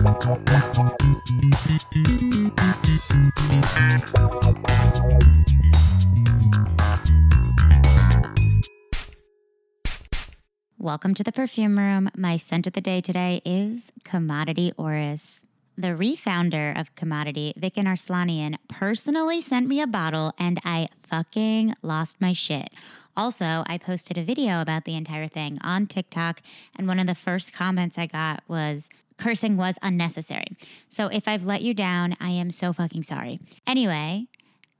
Welcome to the perfume room. My scent of the day today is Commodity Orris. The refounder of Commodity, Vikin Arslanian, personally sent me a bottle and I fucking lost my shit. Also, I posted a video about the entire thing on TikTok, and one of the first comments I got was, Cursing was unnecessary. So if I've let you down, I am so fucking sorry. Anyway,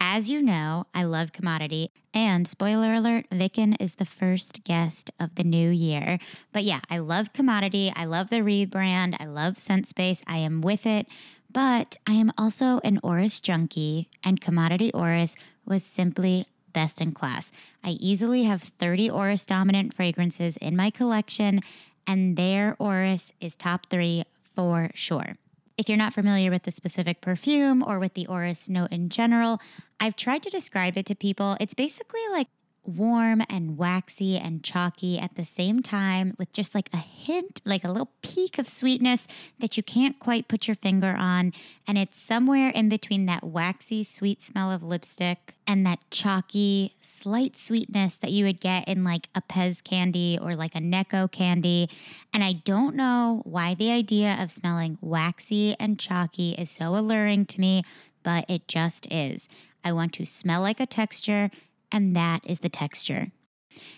as you know, I love commodity. And spoiler alert, Vikin is the first guest of the new year. But yeah, I love commodity. I love the rebrand. I love Scent Space. I am with it. But I am also an Orris junkie, and Commodity Orris was simply best in class. I easily have 30 Orris dominant fragrances in my collection, and their Orris is top three for sure. If you're not familiar with the specific perfume or with the Orris note in general, I've tried to describe it to people. It's basically like warm and waxy and chalky at the same time with just like a hint, like a little peak of sweetness that you can't quite put your finger on. And it's somewhere in between that waxy, sweet smell of lipstick and that chalky, slight sweetness that you would get in like a Pez candy or like a Necco candy. And I don't know why the idea of smelling waxy and chalky is so alluring to me, but it just is. I want to smell like a texture and that is the texture.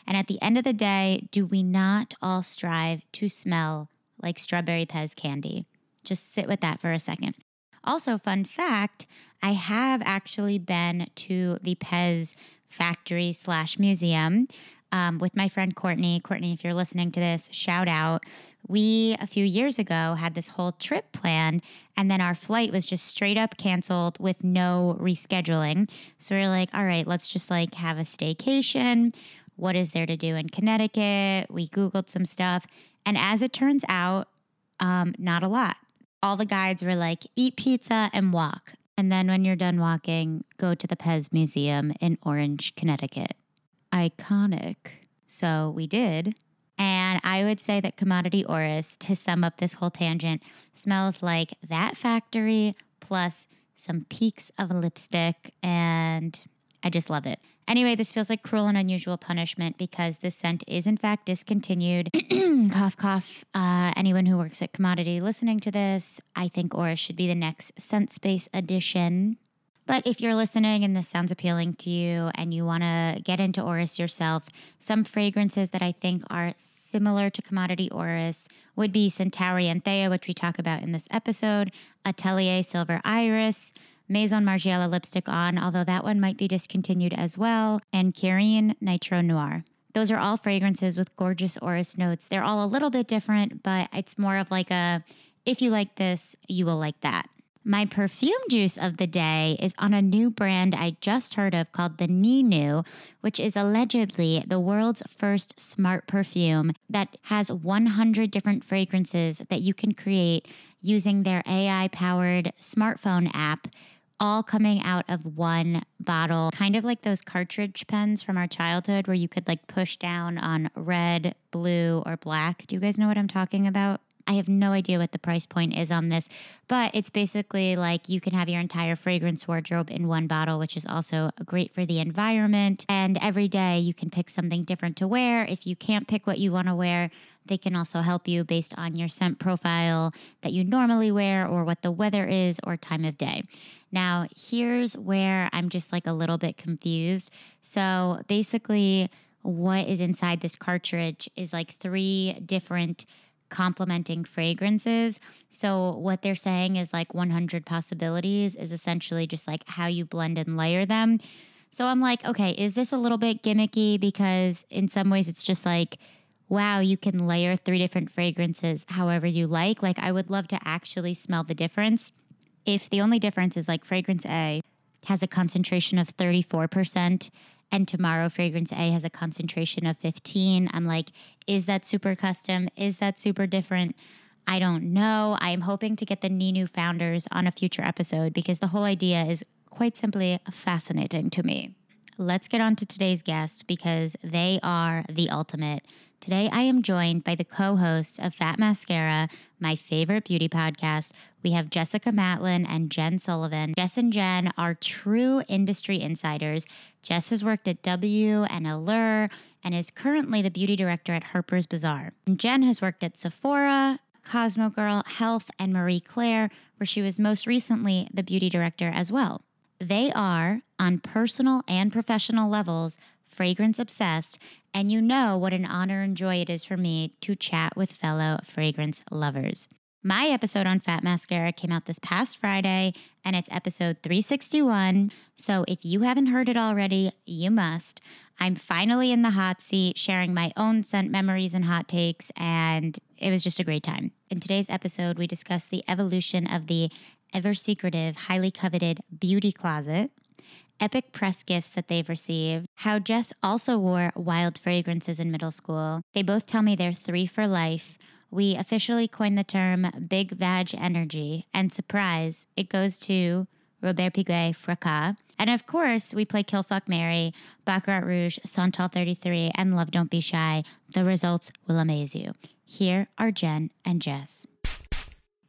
And at the end of the day, do we not all strive to smell like strawberry Pez candy? Just sit with that for a second. Also, fun fact I have actually been to the Pez factory slash museum um, with my friend Courtney. Courtney, if you're listening to this, shout out. We, a few years ago, had this whole trip planned, and then our flight was just straight up canceled with no rescheduling. So we are like, all right, let's just like have a staycation. What is there to do in Connecticut? We Googled some stuff. And as it turns out, um, not a lot. All the guides were like, eat pizza and walk. And then when you're done walking, go to the Pez Museum in Orange, Connecticut iconic. So we did. And I would say that Commodity Orris, to sum up this whole tangent, smells like that factory plus some peaks of lipstick. And I just love it. Anyway, this feels like cruel and unusual punishment because this scent is in fact discontinued. cough, cough. Uh, anyone who works at Commodity listening to this, I think Orris should be the next Scent Space edition. But if you're listening and this sounds appealing to you and you want to get into Orris yourself, some fragrances that I think are similar to commodity Orris would be Centauri Anthea, which we talk about in this episode, Atelier Silver Iris, Maison Margiela Lipstick On, although that one might be discontinued as well, and Kirin Nitro Noir. Those are all fragrances with gorgeous Orris notes. They're all a little bit different, but it's more of like a if you like this, you will like that. My perfume juice of the day is on a new brand I just heard of called the Ninu, which is allegedly the world's first smart perfume that has 100 different fragrances that you can create using their AI powered smartphone app all coming out of one bottle, kind of like those cartridge pens from our childhood where you could like push down on red, blue, or black. Do you guys know what I'm talking about? I have no idea what the price point is on this, but it's basically like you can have your entire fragrance wardrobe in one bottle, which is also great for the environment. And every day you can pick something different to wear. If you can't pick what you want to wear, they can also help you based on your scent profile that you normally wear or what the weather is or time of day. Now, here's where I'm just like a little bit confused. So basically, what is inside this cartridge is like three different complementing fragrances. So, what they're saying is like 100 possibilities is essentially just like how you blend and layer them. So, I'm like, okay, is this a little bit gimmicky? Because in some ways, it's just like, wow, you can layer three different fragrances however you like. Like, I would love to actually smell the difference. If the only difference is like fragrance A has a concentration of 34% and tomorrow fragrance A has a concentration of 15. I'm like, is that super custom? Is that super different? I don't know. I'm hoping to get the Ninu founders on a future episode because the whole idea is quite simply fascinating to me. Let's get on to today's guest because they are the ultimate Today, I am joined by the co hosts of Fat Mascara, my favorite beauty podcast. We have Jessica Matlin and Jen Sullivan. Jess and Jen are true industry insiders. Jess has worked at W and Allure and is currently the beauty director at Harper's Bazaar. And Jen has worked at Sephora, Cosmo Girl, Health, and Marie Claire, where she was most recently the beauty director as well. They are, on personal and professional levels, fragrance obsessed, and you know what an honor and joy it is for me to chat with fellow fragrance lovers. My episode on Fat Mascara came out this past Friday, and it's episode 361. So if you haven't heard it already, you must. I'm finally in the hot seat, sharing my own scent memories and hot takes, and it was just a great time. In today's episode, we discuss the evolution of the ever secretive, highly coveted beauty closet epic press gifts that they've received, how Jess also wore wild fragrances in middle school. They both tell me they're three for life. We officially coined the term big vag energy, and surprise, it goes to Robert Piguet Fracas. And of course, we play Kill Fuck Mary, Baccarat Rouge, Santal 33, and Love Don't Be Shy. The results will amaze you. Here are Jen and Jess.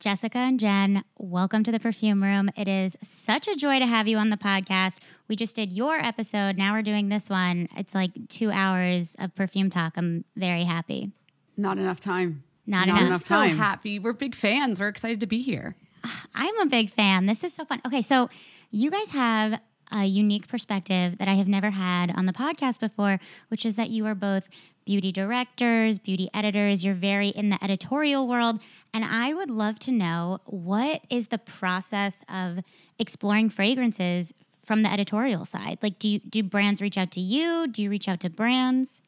Jessica and Jen, welcome to the perfume room. It is such a joy to have you on the podcast. We just did your episode. Now we're doing this one. It's like two hours of perfume talk. I'm very happy. Not enough time. Not, enough time. Not enough. enough so happy. We're big fans. We're excited to be here. I'm a big fan. This is so fun. Okay, so you guys have a unique perspective that I have never had on the podcast before, which is that you are both beauty directors, beauty editors. You're very in the editorial world. And I would love to know what is the process of exploring fragrances from the editorial side? Like, do you, do brands reach out to you? Do you reach out to brands?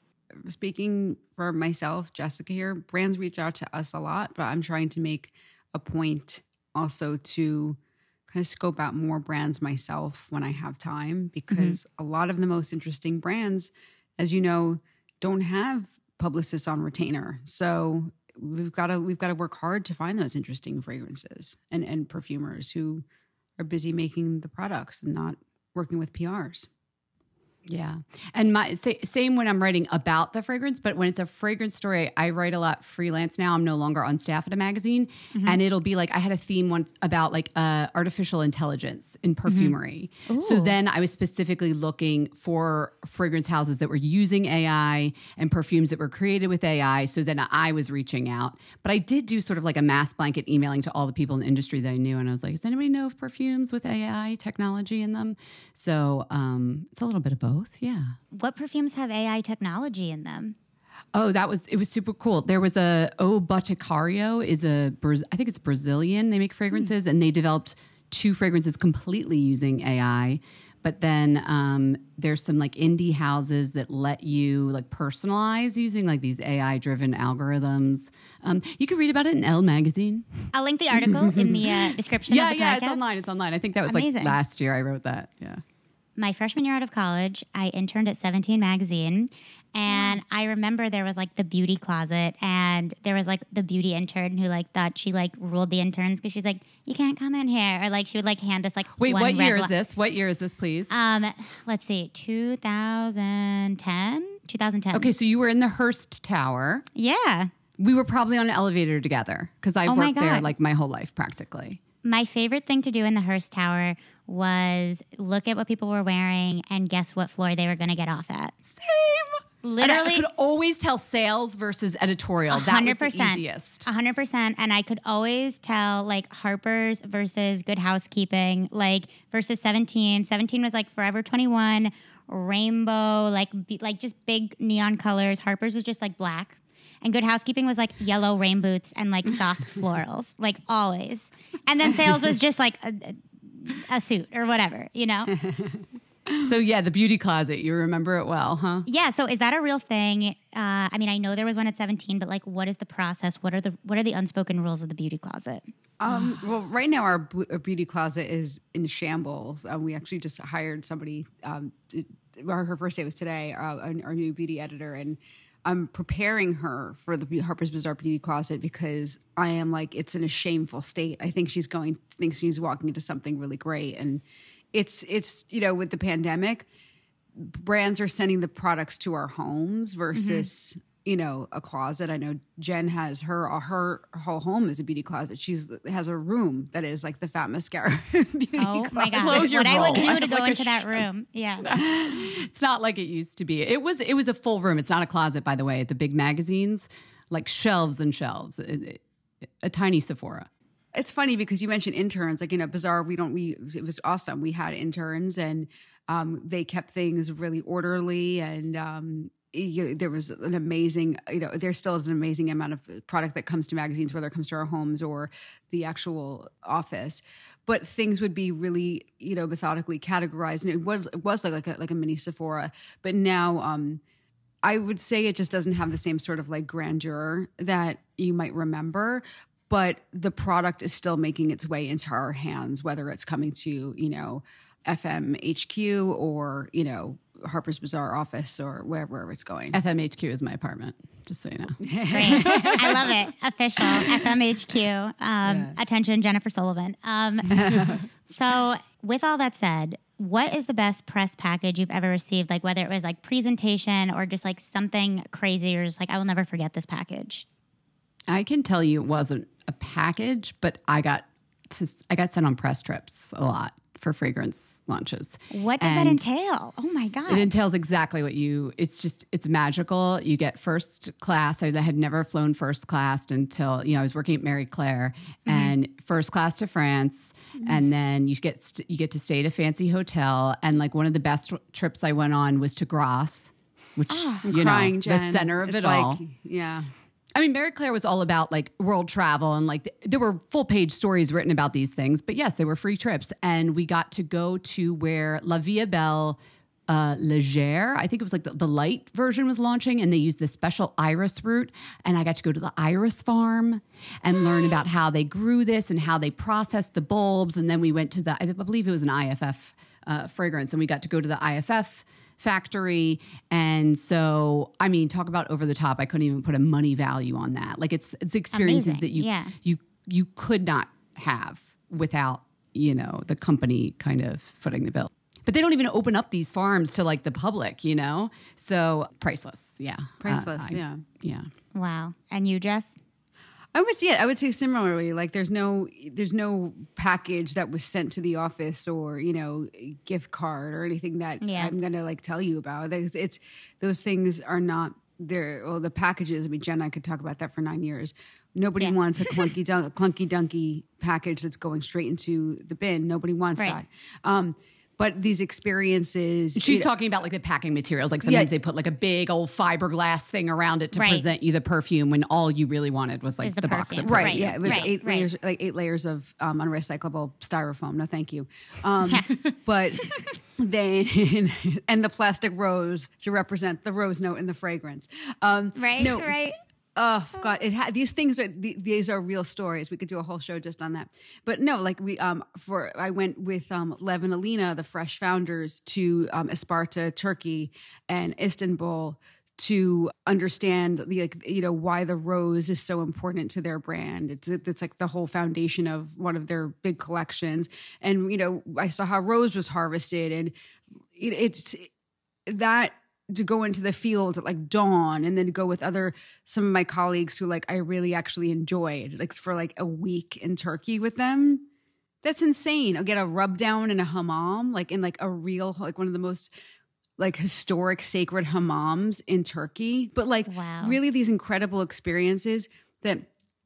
Speaking for myself, Jessica here, brands reach out to us a lot, but I'm trying to make a point also to kind of scope out more brands myself when I have time mm-hmm. because a lot of the most interesting brands, as you know, don't have publicists on retainer. So we've got to we've got to work hard to find those interesting fragrances and and perfumers who are busy making the products and not working with PRs. Yeah. And my sa- same when I'm writing about the fragrance, but when it's a fragrance story, I write a lot freelance now. I'm no longer on staff at a magazine, and it'll be like I had a theme once about like uh, artificial intelligence in perfumery. So then I was specifically looking for fragrance houses that were using AI and perfumes that were created with AI. So then I was reaching out, but I did do sort of like a mass blanket emailing to all the people in the industry that I knew, and I was like, "Does anybody know of perfumes with AI technology in them?" So um, it's a little bit of both. Yeah. What perfumes have AI technology in them? Oh, that was it was super cool. There was a O Boticario is a I think it's Brazilian. They make fragrances and they developed two fragrances completely using AI. But then um, there's some like indie houses that let you like personalize using like these AI driven algorithms. Um, you can read about it in Elle magazine. I'll link the article in the uh, description Yeah, of the yeah, podcast. it's online. It's online. I think that was Amazing. like last year I wrote that. Yeah. My freshman year out of college, I interned at 17 Magazine. And I remember there was like the beauty closet, and there was like the beauty intern who like thought she like ruled the interns because she's like, you can't come in here, or like she would like hand us like Wait, what year is this? What year is this, please? Um, let's see, 2010, 2010. okay, so you were in the Hearst Tower. yeah. We were probably on an elevator together because I Oh worked there like my whole life practically. My favorite thing to do in the Hearst Tower was look at what people were wearing and guess what floor they were going to get off at. Same. Literally, And I could always tell sales versus editorial. That was the 100%. easiest. A hundred percent. And I could always tell like Harper's versus Good Housekeeping, like versus 17. 17 was like Forever 21, rainbow, like be, like just big neon colors. Harper's was just like black. And Good Housekeeping was like yellow rain boots and like soft florals, like always. And then sales was just like a, a suit or whatever, you know? So yeah, the beauty closet. You remember it well, huh? Yeah. So is that a real thing? Uh, I mean, I know there was one at 17, but like, what is the process? What are the what are the unspoken rules of the beauty closet? Um, well, right now our, blu- our beauty closet is in shambles. Uh, we actually just hired somebody. Um, to, our, her first day was today. Uh, our, our new beauty editor, and I'm preparing her for the Harper's Bazaar beauty closet because I am like it's in a shameful state. I think she's going thinks she's walking into something really great, and it's it's you know with the pandemic, brands are sending the products to our homes mm-hmm. versus you know, a closet. I know Jen has her her whole home is a beauty closet. She's has a room that is like the fat mascara beauty Oh closet. my god! What I would do to go Like into that room? Yeah. it's not like it used to be. It was it was a full room. It's not a closet, by the way. The big magazines, like shelves and shelves. It- it- a tiny Sephora. it's funny because you mentioned interns like you know Bazaar we don't we it was awesome we had interns and um, they kept things really orderly and um, you, there was an amazing you know there still is an amazing amount of product that comes to magazines whether it comes to our homes or the actual office. But things would be really you know methodically categorized and it was it was like like a, like a mini sephora. But now um I would say it just doesn't have the same sort of like grandeur that you might remember, but the product is still making its way into our hands, whether it's coming to, you know, FM HQ or, you know, Harper's Bazaar office or wherever it's going. FMHQ is my apartment, just so you know. Great. I love it. Official FMHQ. Um, Attention, Jennifer Sullivan. Um, so, with all that said, what is the best press package you've ever received? Like whether it was like presentation or just like something crazy, or just like I will never forget this package. I can tell you it wasn't a package, but I got to I got sent on press trips a lot for fragrance launches. What does that entail? Oh my god! It entails exactly what you. It's just it's magical. You get first class. I, I had never flown first class until you know I was working at Marie Claire, mm-hmm. and first class to France, mm-hmm. and then you get st- you get to stay at a fancy hotel. And like one of the best trips I went on was to Grasse, which ah. you Crying, know Jen. the center of It's it like, all. Yeah. I mean, Marie Claire was all about like world travel and like th- there were full page stories written about these things. But yes, they were free trips, and we got to go to where La Vie Est Belle uh, Legere, I think it was like the, the light version was launching, and they used this special iris root. And I got to go to the iris farm and learn about how they grew this and how they processed the bulbs. And then we went to the, I believe it was an IFF uh, fragrance, and we got to go to the IFF factory. And so, I mean, talk about over the top. I couldn't even put a money value on that. Like it's it's experiences Amazing. that you Yeah. you you could not have without you know the company kind of footing the bill. But they don't even open up these farms to like the public, you know. So priceless, yeah, Uh, Priceless, I- yeah. yeah. wow. And you, Jess? I would say I would say similarly. Like there's no there's no package that was sent to the office or you know gift card or anything that Yeah. I'm gonna like tell you about. It's, it's those things are not there. Well, the packages. I mean, Jen, I could talk about that for nine years. Nobody Yeah. wants a clunky dunk, clunky dunky package that's going straight into the bin. Nobody wants Right. that. Um, but these experiences, She's you know- talking about like the packing materials. Like sometimes they put like a big old fiberglass thing around it to Right. present you the perfume when all you really wanted was like Is the the, box perfume. of Right, perfume. yeah, with right, eight right. layers, like eight layers of um, unrecyclable styrofoam. No, thank you. Um, but then, and the plastic rose to represent the rose note in the fragrance. Um, Right, No, right. Oh God! It ha- these things are th- these are real stories. We could do a whole show just on that. But no, like we um for I went with um Lev and Alina, the fresh founders, to um, Isparta, Turkey, and Istanbul to understand the like you know why the rose is so important to their brand. It's it's like the whole foundation of one of their big collections. And you know I saw how rose was harvested, and it, it's that to go into the fields at like dawn and then go with other some of my colleagues who like I really actually enjoyed like for like a week in Turkey with them. That's insane. I'll get a rub down in a hammam, like in like a real like one of the most like historic sacred hammams in Turkey. But like Wow. really these incredible experiences that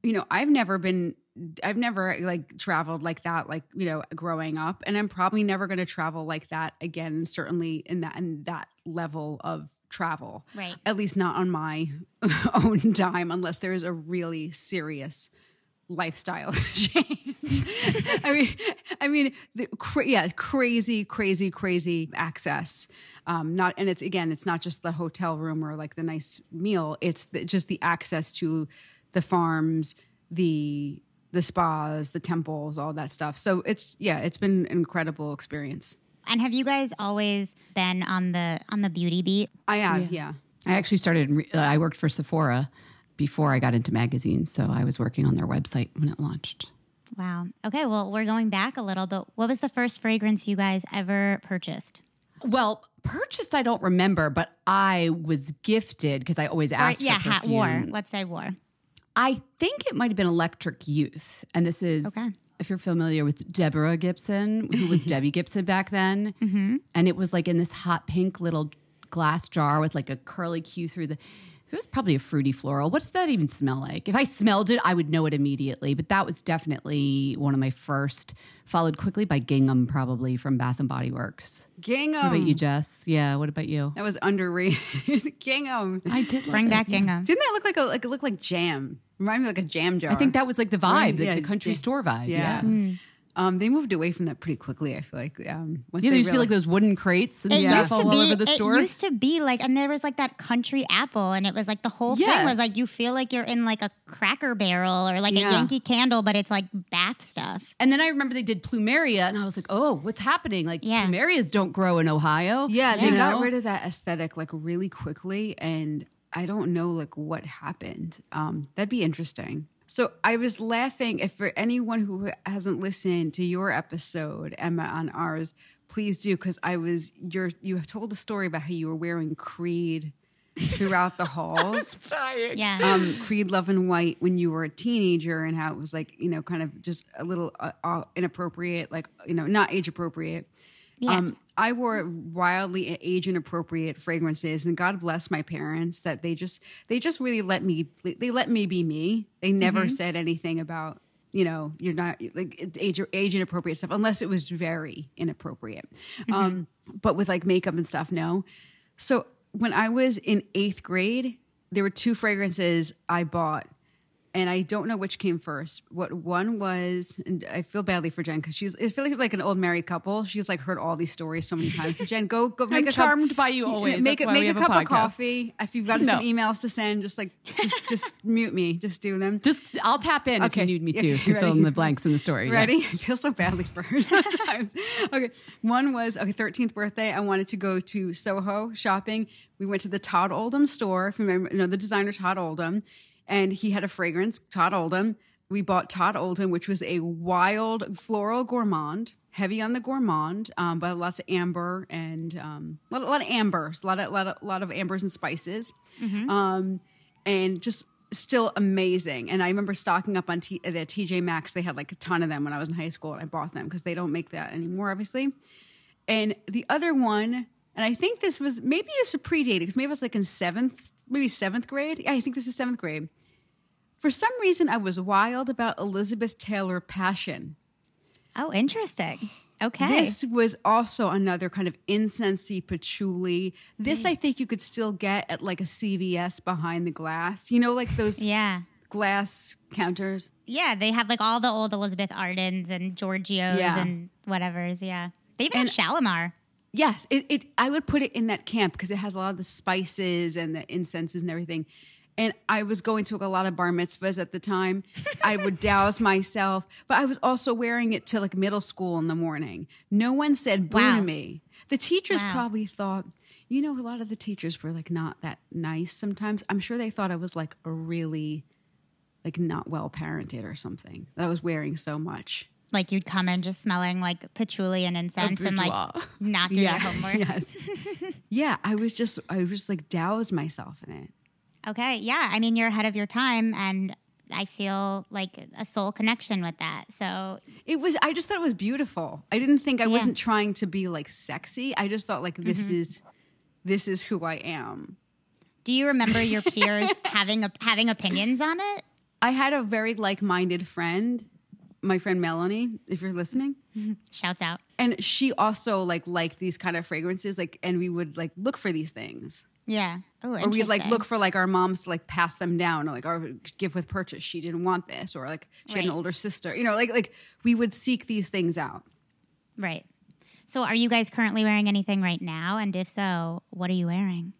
you know I've never been I've never like traveled like that like you know growing up and I'm probably never going to travel like that again certainly in that in that level of travel. Right. at least not on my own dime unless there is a really serious lifestyle change. I mean i mean the, cra- yeah crazy crazy crazy access. Um not and it's again it's not just the hotel room or like the nice meal. It's the, just the access to the farms the the spas the temples all that stuff. So it's yeah it's been an incredible experience And have you guys always been on the on the beauty beat? i have yeah, I actually started. Uh, I worked for Sephora before I got into magazines, so I was working on their website when it launched. Wow. Okay, well, we're going back a little, but what was the first fragrance you guys ever purchased? Well, purchased, I don't remember, but I was gifted because I always Or, asked yeah, for ha- perfume. war. Let's say war. I think it might have been Electric Youth. And this is, Okay. If you're familiar with Deborah Gibson, who was Debbie Gibson back then. Mm-hmm. And it was like in this hot pink little glass jar with like a curly Q through the. It was probably a fruity floral. What did that even smell like? If I smelled it, I would know it immediately. But that was definitely one of my first, followed quickly by Gingham, probably from Bath and Body Works. Gingham. What about you, Jess? Yeah. What about you? That was underrated. Gingham. I did Bring back gingham. Didn't that look like a like it looked like jam? Remind me like a jam jar. I think that was like the vibe, Right, like yeah, the country yeah. store vibe. Yeah. Yeah. Mm. Um they moved away from that pretty quickly. I feel like um once Yeah, they there used to be like those wooden crates and It stuff used to all be. over the it store. used to be like, and there was like that country apple, and it was like the whole Yeah. thing was like you feel like you're in like a Cracker Barrel or like Yeah. a Yankee Candle, but it's like bath stuff. and then I remember they did plumeria, and I was like, "Oh, what's happening? Like Yeah. plumerias don't grow in Ohio." Yeah, they you got rid of that aesthetic like really quickly and I don't know like what happened. Um that'd be interesting. So I was laughing if for anyone who hasn't listened to your episode Emma on ours, please do cuz I was your you have told a story about how you were wearing Creed throughout the halls. Yeah. um, Creed Love in White when you were a teenager and how it was like, you know, kind of just a little uh, uh, inappropriate, like, you know, not age appropriate. Yeah. Um, I wore wildly age inappropriate fragrances, and God bless my parents that they just they just really let me they let me be me. They never said anything about you know you're not like age age inappropriate stuff unless it was very inappropriate. Um, but with like makeup and stuff, no. So when I was in eighth grade, there were two fragrances I bought, and I don't know which came first. What one was, and I feel badly for Jen because she's I feel like like an old married couple. She's like heard all these stories so many times. So Jen, go go make I'm a charmed cup, by you always. Make That's make a have a cup of coffee. If you've got some emails to send, just like just just mute me. Just do them. Just I'll tap in Okay. if you need me Yeah, to to ready? fill in the blanks in the story. yeah. Ready? I feel so badly for her sometimes. okay. One was okay, 13th birthday. I wanted to go to Soho shopping. We went to the Todd Oldham store. If you remember, you know, the designer Todd Oldham. And he had a fragrance, Todd Oldham. We bought Todd Oldham, which was a wild floral gourmand, heavy on the gourmand, um, but lots of amber and um, a, lot, a lot of ambers, a lot of, lot of, lot of ambers and spices um, and just still amazing. And I remember stocking up on T- at TJ Maxx. They had like a ton of them when I was in high school, and I bought them because they don't make that anymore, obviously. And the other one, and I think this was maybe this predated because maybe it was like in seventh, maybe seventh grade. Yeah, I think this is seventh grade. For some reason, I was wild about Elizabeth Taylor Passion. oh, interesting. Okay. This was also another kind of incensey patchouli. This I think you could still get at like a CVS behind the glass. You know, like those yeah. glass counters. Yeah, they have like all the old Elizabeth Ardens and Giorgios Yeah. and whatever's. Yeah. They even And- have Shalimar. Yes, it, it. I would put it in that camp because it has a lot of the spices and the incenses and everything. And I was going to a lot of bar mitzvahs at the time. I would douse myself, but I was also wearing it to like middle school in the morning. No one said boo Wow. to me. The teachers Wow. probably thought, you know, a lot of the teachers were like not that nice sometimes. I'm sure they thought I was like a really like not well parented or something that I was wearing so much. Like you'd come in just smelling like patchouli and incense and like not do your homework. Yes. yeah, I was just I was just like doused myself in it. Okay. Yeah. I mean, you're ahead of your time, and I feel like a soul connection with that. So It was I just thought it was beautiful. I didn't think I wasn't trying to be like sexy. I just thought like this Mm-hmm. is this is who I am. do you remember your peers having a, having opinions on it? I had a very like-minded friend, my friend Melanie, if you're listening. Shouts out. And she also like liked these kind of fragrances like and we would like look for these things. Yeah. Oh, Or we'd like look for like our moms to like pass them down or like our give with purchase. She didn't want this or like she had an older sister. You know, like like we would seek these things out. Right. So, are you guys currently wearing anything right now? And if so, what are you wearing?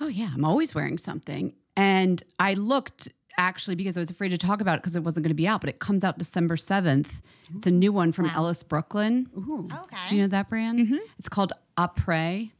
Oh yeah, I'm always wearing something. And I looked actually because I was afraid to talk about it because it wasn't going to be out, but it comes out December 7th. It's a new one from Wow. Ellis Brooklyn. Ooh. Okay. You know that brand? Mm-hmm. It's called Après.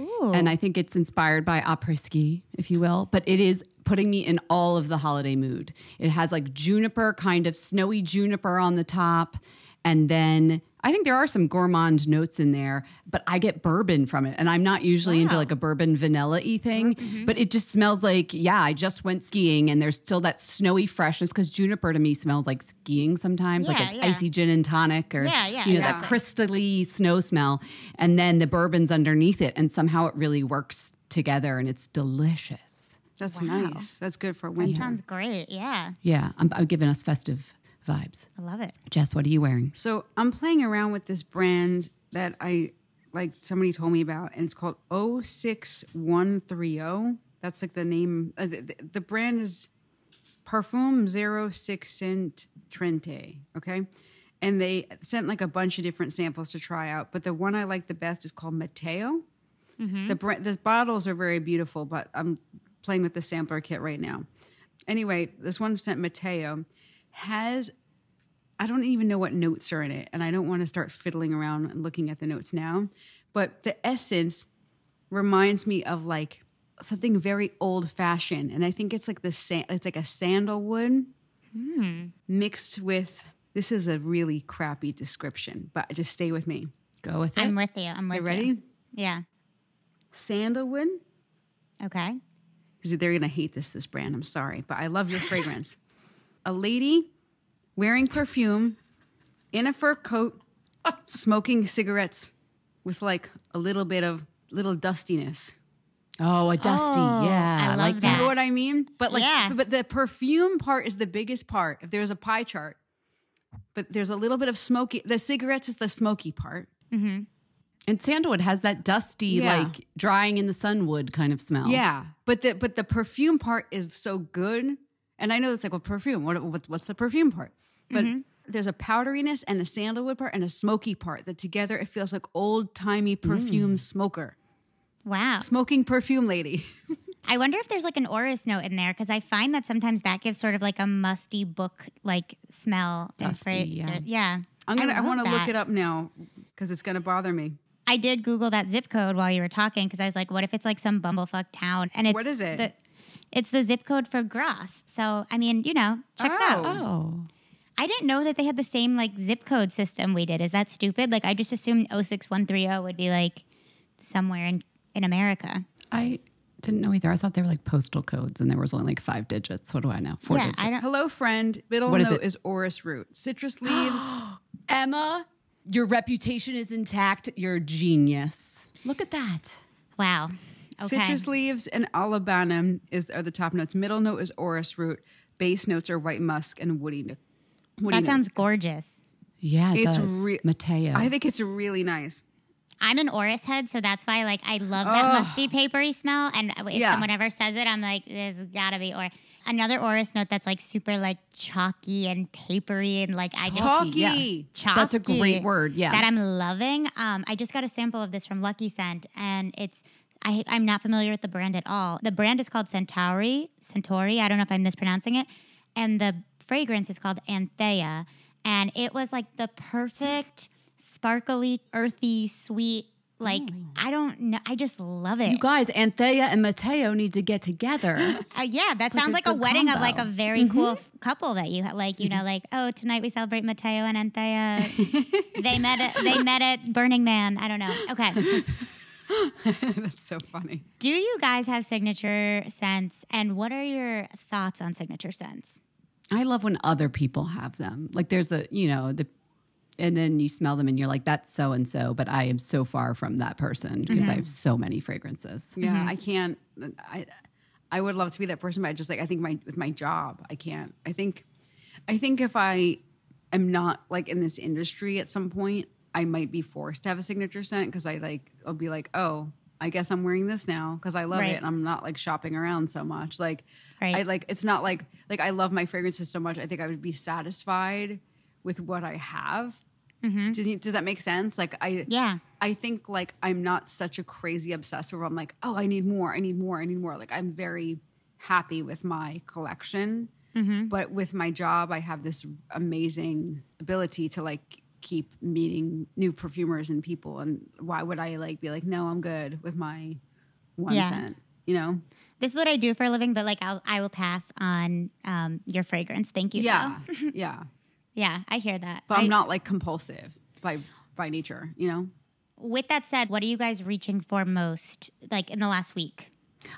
Ooh. And I think it's inspired by après ski, if you will. But it is putting me in all of the holiday mood. It has like juniper, kind of snowy juniper on the top. And then I think there are some gourmand notes in there, but I get bourbon from it. And I'm not usually into like a bourbon vanilla y thing, mm-hmm. Mm-hmm. but it just smells like, yeah, I just went skiing and there's still that snowy freshness because juniper to me smells like skiing sometimes, like an yeah. icy gin and tonic or, Yeah, yeah, you know, that crystally snow smell. And then the bourbon's underneath it. And somehow it really works together and it's delicious. That's Wow. nice. That's good for winter. That winter. sounds great. Yeah, Yeah, I'm, I'm giving us festive vibes. I love it. Jess, what are you wearing? So I'm playing around with this brand that I like somebody told me about, and it's called 06130. That's like the name. Uh, the, the- the brand is Parfum Zero Six Cent Trente. Okay. And they sent like a bunch of different samples to try out, but the one I like the best is called Mateo. The brand, the bottles are very beautiful, but I'm playing with the sampler kit right now. Anyway, this one sent Mateo has I don't even know what notes are in it, and I don't want to start fiddling around and looking at the notes now. But the essence reminds me of like something very old fashioned, and I think it's like the sa- it's like a sandalwood hmm. mixed with. This is a really crappy description, but just stay with me. Go with it. I'm with you. I'm with You you. ready? Yeah. Sandalwood. Okay. Because they're gonna hate this this brand. I'm sorry, but I love your fragrance. A lady wearing perfume in a fur coat, smoking cigarettes with like a little bit of little dustiness. oh, a dusty. Oh, yeah, I like that. You know what I mean? But like, Yeah. but the perfume part is the biggest part. If there's a pie chart, but there's a little bit of smoky. The cigarettes is the smoky part. Mm-hmm. And sandalwood has that dusty, Yeah. like drying in the sun wood kind of smell. Yeah, but the but the perfume part is so good, and I know it's like well, perfume. What, what's what's the perfume part? But mm-hmm. there's a powderiness and a sandalwood part and a smoky part that together it feels like old timey mm. perfume smoker, Wow. smoking perfume lady. I wonder if there's like an orris note in there because I find that sometimes that gives sort of like a musty book like smell. Dusty, fra- yeah. Uh, yeah. I'm gonna I, love want to look it up now because it's gonna bother me. I did Google that zip code while you were talking because I was like, what if it's like some bumblefuck town? And it's What is it? The, it's the zip code for Grasse. So I mean, you know, checks out. Oh. Oh. I didn't know that they had the same like zip code system we did. Is that stupid? Like I just assumed 06130 would be like somewhere in in America. I didn't know either. I thought they were like postal codes and there was only like five digits. What do I know? Four yeah, digits. I don't. Hello, friend. Middle What is note it? is orris root, citrus leaves. Emma, your reputation is intact. You're a genius. Look at that. Wow. Okay. Citrus leaves and olibanum is are the top notes. Middle note is orris root. Base notes are white musk and woody. no- woody that notes. sounds gorgeous. Yeah, it It's does. re- Mateo. I think it's really nice. I'm an orris head, so that's why like I love that Ugh. musty papery smell. And if Yeah. someone ever says it, I'm like, there's gotta be or another orris note that's like super like chalky and papery and like I just Chalky. yeah. chalky. That's a great word. Yeah. That I'm loving. Um, I just got a sample of this from Lucky Scent, and it's I, I'm not familiar with the brand at all. The brand is called Centauri. Centauri. I don't know if I'm mispronouncing it. And the fragrance is called Anthea. And it was like the perfect, sparkly, earthy, sweet. Like hmm. I don't know. I just love it. you guys, Anthea and Mateo need to get together. Uh, yeah, that like sounds a like a wedding of like a very mm-hmm. cool f- couple that you ha- like. You know, mm-hmm. like oh, tonight we celebrate Mateo and Anthea. they met. At, they met at Burning Man. I don't know. Okay. That's so funny. Do you guys have signature scents, and what are your thoughts on signature scents? I love when other people have them. Like there's a, you know, the and then you smell them and you're like, that's so and so, but I am so far from that person because I have mm-hmm. so many fragrances. Yeah, mm-hmm. I can't. I I would love to be that person, but I just like I think my with my job, I can't. I think I think if I am not like in this industry at some point, I might be forced to have a signature scent because I like I'll be like, oh, I guess I'm wearing this now because I love Right. it. and I'm not like shopping around so much. Like Right. I like it's not like like I love my fragrances so much. I think I would be satisfied with what I have. Mm-hmm. Does, you- does that make sense? Like I Yeah. I think like I'm not such a crazy obsessor where I'm like, oh, I need more, I need more, I need more. Like I'm very happy with my collection. Mm-hmm. But with my job, I have this amazing ability to like keep meeting new perfumers and people. And why would I like be like, no, I'm good with my one Yeah. scent, you know? This is what I do for a living, but like I'll, I will pass on um, your fragrance. Thank you. Yeah. yeah. Yeah, I hear that. but I'm not like compulsive by by nature. You know. With that said, what are you guys reaching for most, like in the last week?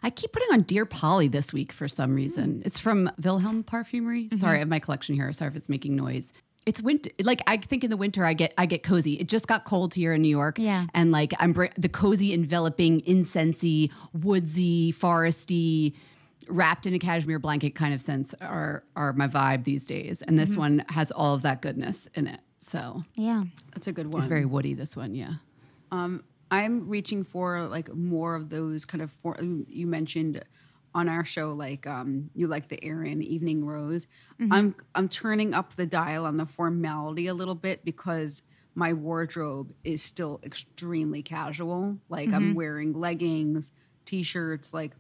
I keep putting on Dear Polly this week for some reason. It's from Wilhelm Parfumerie. Sorry, I have my collection here. Sorry if it's making noise. It's winter. Like I think in the winter I get I get cozy. It just got cold here in New York. Yeah. and like I'm br- the cozy, enveloping, incensey, woodsy, foresty, wrapped in a cashmere blanket kind of sense are are my vibe these days. And this one has all of that goodness in it. So Yeah. That's a good one. it's very woody. This one, yeah. Um, I'm reaching for like more of those kind of for you mentioned on our show, like um, you like the Aerin Evening Rose. I'm I'm turning up the dial on the formality a little bit because my wardrobe is still extremely casual. Like I'm wearing leggings, t-shirts. Like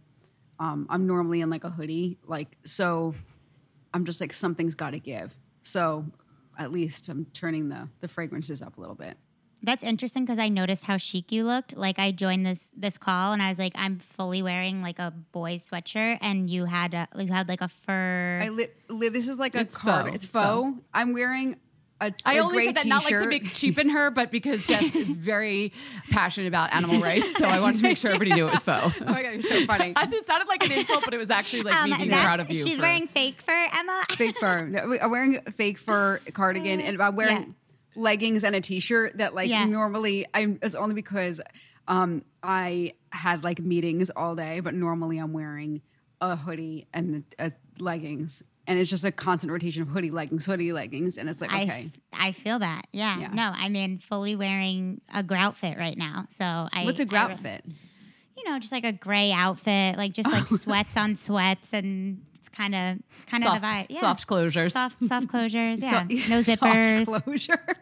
um, I'm normally in like a hoodie. Like so, I'm just like something's got to give. So at least I'm turning the the fragrances up a little bit. That's interesting because I noticed how chic you looked. Like I joined this this call and I was like, I'm fully wearing like a boy's sweatshirt, and you had a you had like a fur. I li- li- this is like a It's card. faux. It's It's faux. I'm wearing a, I a only said that not like to t-shirt. make cheapen her, but because Jess is very passionate about animal rights, so I wanted to make sure everybody knew it was faux. Oh my god, you're so funny. I, it sounded like an insult, but it was actually like um, me being proud of you. She's for- wearing fake fur, Emma. fake fur. No, I'm wearing fake fur cardigan mm. and I'm wearing Yeah. Leggings and a t-shirt that like Yeah. normally I'm it's only because um I had like meetings all day, but normally I'm wearing a hoodie and uh leggings. And it's just a constant rotation of hoodie leggings, hoodie leggings, and it's like okay. I I feel that. Yeah. Yeah. No, I'm in fully wearing a grout fit right now. So I What's a grout re- fit? You know, just like a gray outfit, like just like sweats on sweats, and it's kind of it's kind soft, of the vibe. Yeah. soft closures. soft soft closures. Yeah. So- no zippers. soft closure.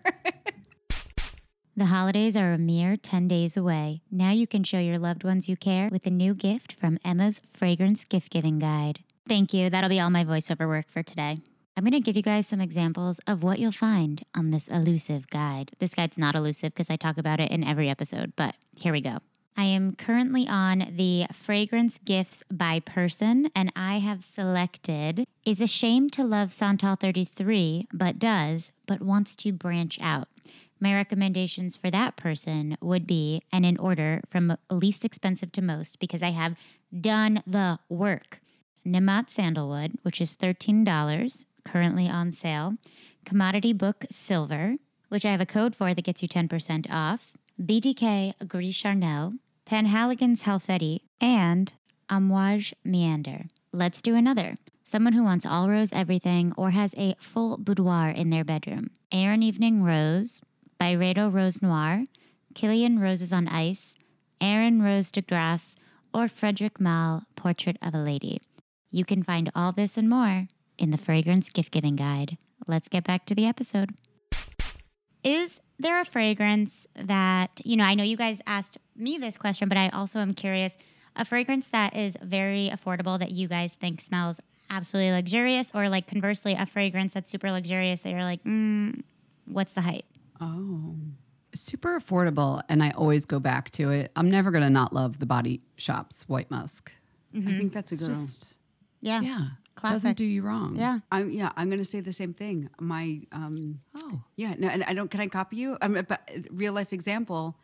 The holidays are a mere 10 days away. Now you can show your loved ones you care with a new gift from Emma's Fragrance Gift Giving Guide. Thank you. That'll be all my voiceover work for today. I'm going to give you guys some examples of what you'll find on this elusive guide. This guide's not elusive because I talk about it in every episode, but here we go. I am currently on the fragrance gifts by person, and I have selected is ashamed to love Santal 33, but does, but wants to branch out. My recommendations for that person would be, and in order from least expensive to most, because I have done the work. Namat Sandalwood, which is $13, currently on sale. Commodity Book Silver, which I have a code for that gets you 10% off. BDK Gris Charnel, Penhaligon's Halfeti, and Amouage Meander. Let's do another. Someone who wants all rose everything or has a full boudoir in their bedroom. Air Evening Rose, by Byredo Rose Noir, Kilian Roses on Ice, Aerin Rose de Grasse, or Frederic Malle Portrait of a Lady. You can find all this and more in the Fragrance Gift Giving Guide. Let's get back to the episode. Is there a fragrance that, you know, I know you guys asked me this question, but I also am curious a fragrance that is very affordable that you guys think smells absolutely luxurious, or like conversely, a fragrance that's super luxurious that you're like, mm, what's the hype? Oh. Super affordable, and I always go back to it. I'm never gonna not love the Body Shop's White Musk. I think that's a It's good one. just Yeah. yeah, Classic. doesn't do you wrong. Yeah. I, yeah, I'm gonna say the same thing. My um, Oh, yeah, no, and I don't. Can I copy you? I'm a real life example.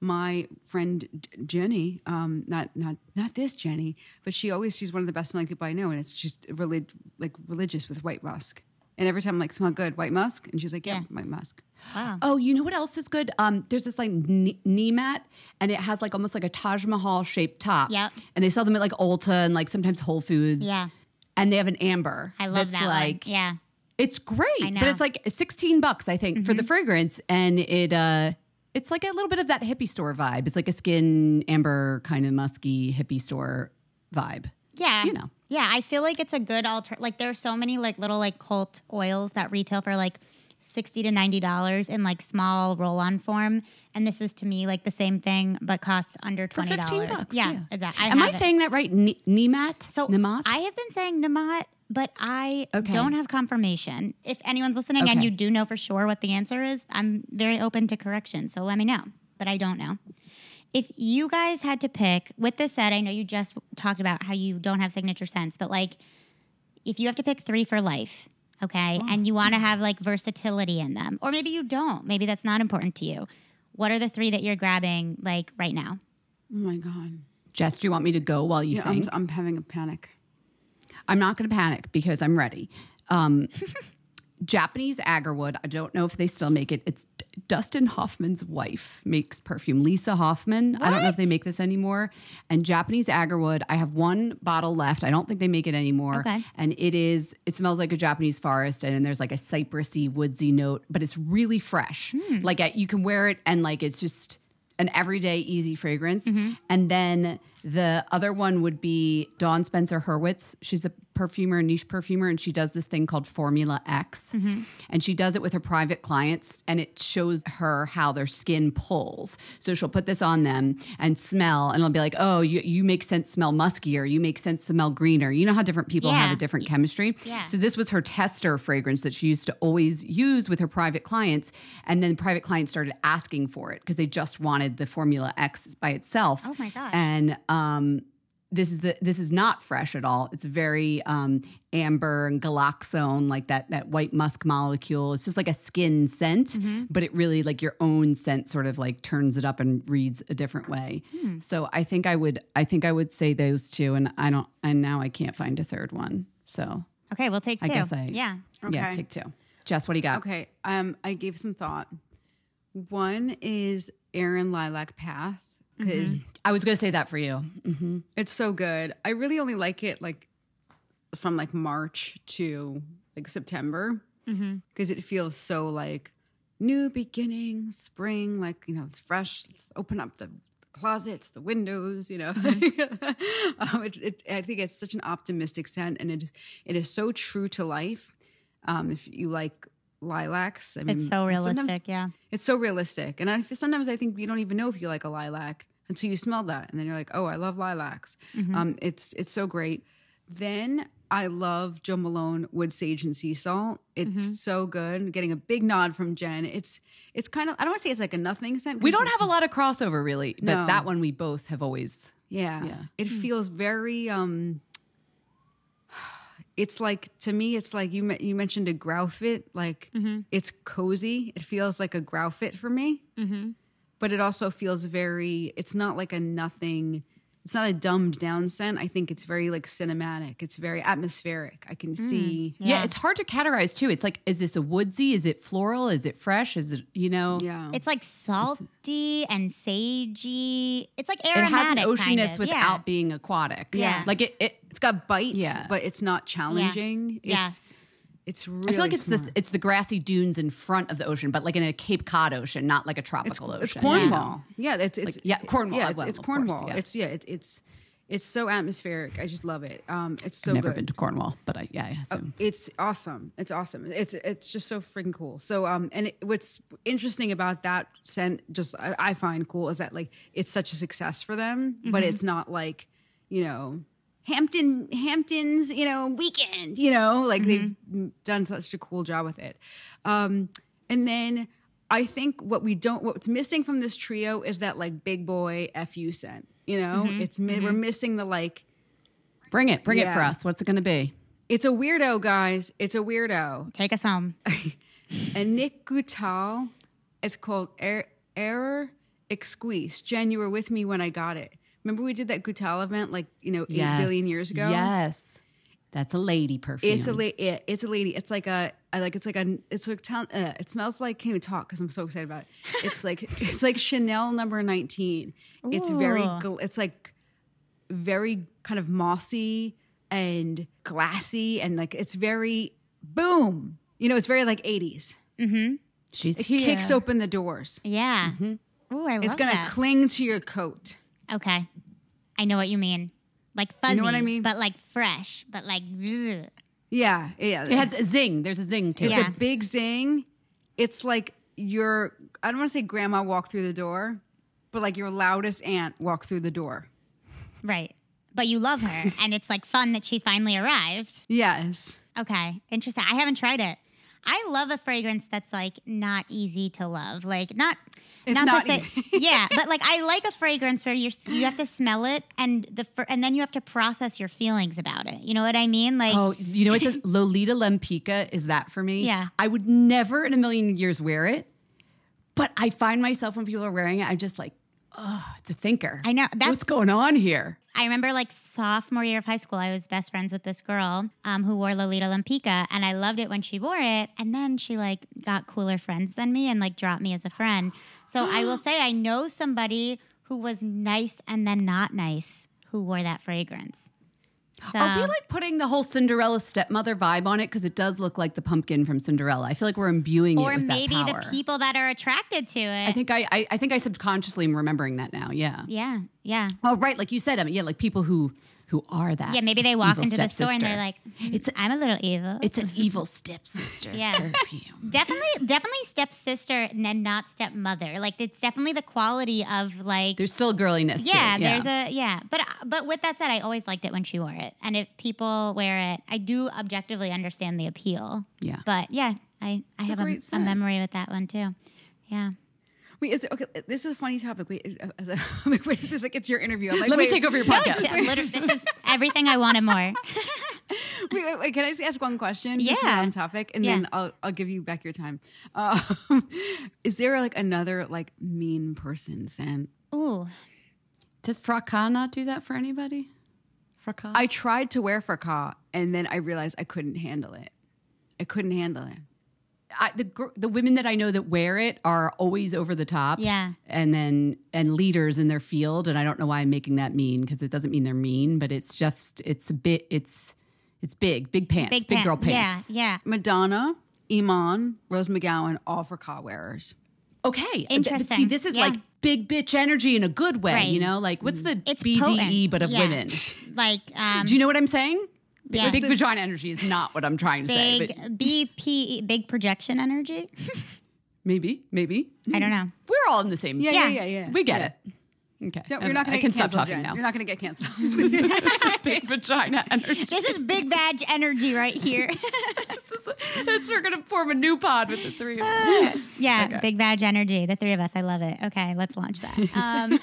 My friend Jenny, um, not not not this Jenny, but she always she's one of the best smelling people I know, and it's just really like religious with white musk. And every time I'm like, smell good, white musk, and she's like, yeah, Yeah. white musk. Wow. Oh, you know what else is good? Um, there's this like knee, knee mat, and it has like almost like a Taj Mahal shaped top. Yeah. And they sell them at like Ulta and like sometimes Whole Foods. Yeah. And they have an amber. I love that like one. Yeah. it's great, I know. but it's like 16 bucks I think for Mm-hmm. the fragrance, and it uh, it's like a little bit of that hippie store vibe. It's like a skin amber kind of musky hippie store vibe. Yeah. You know. Yeah, I feel like it's a good alter. Like there's so many like little like cult oils that retail for like sixty to ninety dollars in like small roll-on form, and this is to me like the same thing but costs under For twenty 15 dollars. bucks. Yeah, exactly. Am I it. saying that right? Ni- Nemat? so? Nemat? I have been saying nemat but I Okay. don't have confirmation. If anyone's listening and you do know for sure what the answer is, I'm very open to correction. So let me know. But I don't know. If you guys had to pick, with this said, I know you just talked about how you don't have signature scents, but like if you have to pick three for life, Okay. And you want to have like versatility in them. Or maybe you don't. Maybe that's not important to you. What are the three that you're grabbing like right now? Oh my god. Jess, do you want me to go while you Yeah, I'm. I'm having a panic. I'm not going to panic because I'm ready. Um, Japanese agarwood. I don't know if they still make it. It's D- Dustin Hoffman's wife makes perfume. Lisa Hoffman. I don't know if they make this anymore. And Japanese agarwood. I have one bottle left. I don't think they make it anymore. Okay. And it is. It smells like a Japanese forest, and there's like a cypressy, woodsy note, but it's really fresh. Like uh, you can wear it, and like it's just an everyday easy fragrance. And then the other one would be Dawn Spencer Hurwitz. She's a perfumer, a niche perfumer, and she does this thing called Formula X. And she does it with her private clients, and it shows her how their skin pulls. So she'll put this on them and smell, and it'll be like, oh, you, you make sense smell muskier, you make sense smell greener. You know how different people have a different chemistry? Yeah. So this was her tester fragrance that she used to always use with her private clients. And then private clients started asking for it because they just wanted the Formula X by itself. Oh my gosh. And um, this is the this is not fresh at all. It's very um, amber and galaxone, like that that white musk molecule. It's just like a skin scent, Mm-hmm. but it really like your own scent sort of like turns it up and reads a different way. Hmm. So I think I would I think I would say those two, and I don't and now I can't find a third one. So Okay, we'll take two. I guess I yeah. yeah take two. Jess, what do you got? Okay. Um, I gave some thought. One is Aerin Lilac Path because I was going to say that for you. hmm it's so good. I really only like it like from like March to like September Mm-hmm. because it feels so like new beginning, spring. Like you know, it's fresh. Let's open up the closets, the windows. You know, um, it, it, I think it's such an optimistic scent, and it it is so true to life. Um, if you like lilacs, I mean, It's so realistic. Yeah. it's so realistic. And I, sometimes I think you don't even know if you like a lilac until you smell that. And then you're like, oh, I love lilacs. Mm-hmm. Um, it's it's so great. Then I love Jo Malone Wood Sage and Sea Salt. It's mm-hmm. so good. Getting a big nod from Jen. It's it's kind of I don't want to say it's like a nothing scent. We don't have a lot of crossover really, but No. that one we both have always. Yeah. Yeah. It hmm. feels very um it's like to me it's like you you mentioned a grow fit like mm-hmm. it's cozy. It feels like a grow fit for me. But it also feels very it's not like a nothing it's not a dumbed down scent. I think it's very like cinematic. It's very atmospheric. I can mm, see Yeah. Yeah. it's hard to categorize too. It's like, is this a woodsy? Is it floral? Is it fresh? Is it you know? yeah. It's like salty and sagey. It's like aromatic. It has an aromatic. oceanness kind of. without Yeah. being aquatic. Yeah. like it. it it's got bite, Yeah. but it's not challenging. It's Yes. It's really I feel like it's smart. the it's the grassy dunes in front of the ocean, but like in a Cape Cod ocean, not like a It's, tropical ocean. it's Cornwall. know? Yeah, it's it's Like, yeah, Cornwall. Yeah, it's, will, it's of course, Cornwall. yeah. It's yeah, it, it's it's so atmospheric. I just love it. Um, it's so I've never good. been to Cornwall, but I yeah, I assume. It's awesome. It's awesome. It's it's just so freaking cool. So um, and it, what's interesting about that scent, just I, I find cool, is that like it's such a success for them, but Mm-hmm. it's not like you know. Hampton, Hamptons, you know, weekend, you know, like they've mm-hmm. done such a cool job with it. Um, and then I think what we don't, what's missing from this trio is that like big boy fu scent. You know, mm-hmm. it's mi- we're mm-hmm. missing the like Bring it, bring it for us. What's it going to be? it's a weirdo, guys. It's a weirdo. Take us home. Annick Goutal, it's called Air Heure Exquise. Jen, you were with me when I got it. Remember we did that Goutal event like you know eight billion Yes. years ago. Yes, that's a lady perfume. It's a la- it, it's a lady. It's like a I like it's like a it's like town. Uh, it smells like can't even talk because I'm so excited about it. It's like it's like Chanel number nineteen. It's very gl- it's like very kind of mossy and glassy and like it's very boom. You know, it's very like 80s. She's It here. kicks open the doors. Yeah. Ooh, I love It's gonna that. cling to your coat. okay. I know what you mean. Like fuzzy, know what I mean? but like fresh, but like ugh. Yeah, yeah. It has a zing. There's a zing to It's it. Yeah. a big zing. It's like your I don't want to say grandma walked through the door, but like your loudest aunt walked through the door. right. But you love her, and it's like fun that she's finally arrived. Yes. Okay, interesting. I haven't tried it. I love a fragrance that's like not easy to love. Like not It's not, not to say yeah, but like I like a fragrance where you you have to smell it and the and then you have to process your feelings about it. You know what I mean? Like Oh, you know what? the- Lolita Lempica is that for me? Yeah. I would never in a million years wear it, but I find myself when people are wearing it, I'm just like, oh, it's a thinker. I know, that's- what's going on here. I remember like sophomore year of high school, I was best friends with this girl um, who wore Lolita Lempica, and I loved it when she wore it. And then she like got cooler friends than me and like dropped me as a friend. So I will say I know somebody who was nice and then not nice who wore that fragrance. So Are we like putting the whole Cinderella stepmother vibe on it? Because it does look like the pumpkin from Cinderella. I feel like we're imbuing it or maybe the people that are attracted to it. I think I, I, I think I subconsciously am remembering that now. Yeah. yeah, yeah. Oh, right. Like you said, I mean, yeah, like people who who are that. Yeah, maybe they walk into the store and they're like, It's- "I'm a little evil." it's an evil stepsister Yeah. perfume. definitely, definitely stepsister and then not stepmother. Like it's definitely the quality of like There's still girliness. to yeah, it, there's a yeah, but but with that said, I always liked it when she wore it, and if people wear it, I do objectively understand the appeal. Yeah. But yeah, I I have a, great a memory with that one too. Yeah. Wait, is it, okay? This is a funny topic. Wait, uh, as a, wait, this is like it's your interview. I'm like, Let me take over your No, podcast. it's literally, this is everything I wanted more. Wait, wait, wait. Can I just ask one question? Yeah. On topic, and Yeah. then I'll I'll give you back your time. Um, is there like another like mean person, Sam? Ooh, Does fracas not do that for anybody? Fracas? I tried to wear fracas, and then I realized I couldn't handle it. I couldn't handle it. I, the the women that I know that wear it are always over the top. Yeah. and then and leaders in their field. And I don't know why I'm making that mean because it doesn't mean they're mean, but it's just it's a bit it's it's big, big pants, big, pant- girl pants. Yeah, yeah. Madonna, Iman, Rose McGowan, all fracas wearers. Okay, Interesting. See, this is Yeah. like big bitch energy in a good way. Right. You know, like what's the It's BDE potent. but of Yeah. women? Like um, Do you know what I'm saying? Big, Yeah. big vagina energy is not what I'm trying to say. big BP, big projection energy. maybe, maybe I don't know. we're all in the same. Yeah, Yeah. yeah, yeah, yeah. we get Yeah. it. Okay, No, I'm- you're not going I to can get stop talking Jen. now. You're not going to get canceled. big vagina energy. This is big vag energy right here. This is- that's we're gonna form a new pod with the three of us. Yeah, Okay. big vag energy. The three of us. I love it. Okay, let's launch that. Um,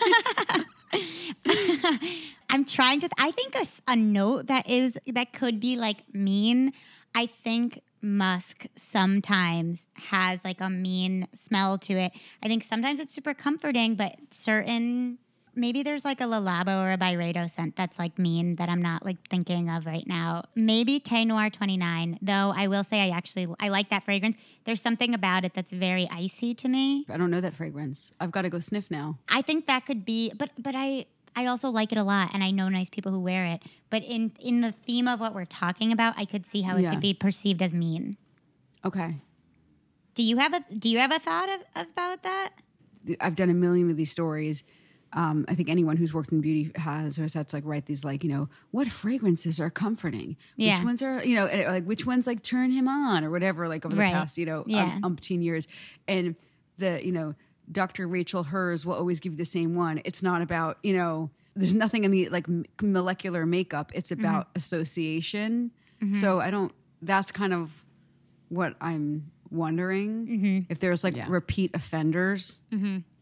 I'm trying to. I think a note that is that could be like mean. I think musk sometimes has like a mean smell to it. I think sometimes it's super comforting, but certain maybe there's like a Le Labo or a Byredo scent that's like mean that I'm not like thinking of right now. Maybe Thé Noir 29, though I will say I actually I like that fragrance. There's something about it that's very icy to me. I don't know that fragrance. I've got to go sniff now. I think that could be but but I I also like it a lot and I know nice people who wear it. But in in the theme of what we're talking about, I could see how it Yeah. could be perceived as mean. Okay. Do you have a do you have a thought of, about that? I've done a million of these stories. Um, I think anyone who's worked in beauty has or has had to like write these like you know what fragrances are comforting, Yeah. which ones are you know like which ones like turn him on or whatever like over the Right. past you know Yeah. um, umpteen years, and the you know Dr. Rachel Herz will always give you the same one. It's not about you know there's nothing in the like molecular makeup. It's Mm-hmm. about association. So I don't. That's kind of what I'm wondering Mm-hmm. if there's like Yeah. repeat offenders.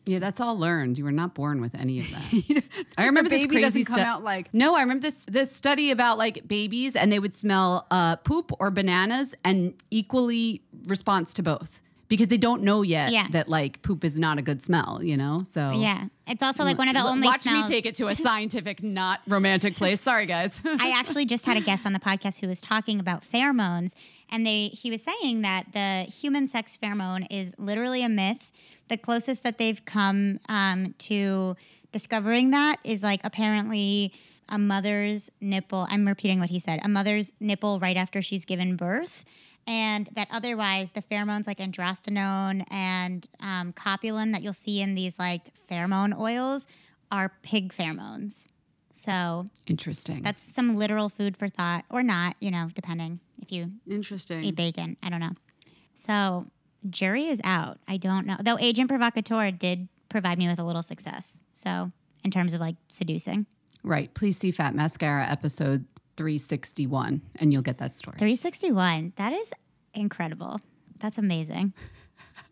Yeah, that's all learned. You were not born with any of that. I remember the this baby crazy doesn't come stu- out like No, I remember this this study about like babies and they would smell uh, poop or bananas and equally response to both because they don't know yet Yeah. that like poop is not a good smell. You know, so Yeah. It's also like one of the only watch smells me take it to a scientific, not romantic place. Sorry, guys. I actually just had a guest on the podcast who was talking about pheromones, and they he was saying that the human sex pheromone is literally a myth. The closest that they've come um, to discovering that is like apparently a mother's nipple. I'm repeating what he said. A mother's nipple right after she's given birth. And that otherwise, the pheromones like androstenone and um, copulin that you'll see in these like pheromone oils are pig pheromones. So Interesting. that's some literal food for thought, or not, you know, depending if you interesting. eat bacon. I don't know. So, jury is out. I don't know. Though Agent Provocateur did provide me with a little success. So, in terms of like seducing. right. Please see Fat Mascara episode 361 and you'll get that story. 361. That is incredible. That's amazing.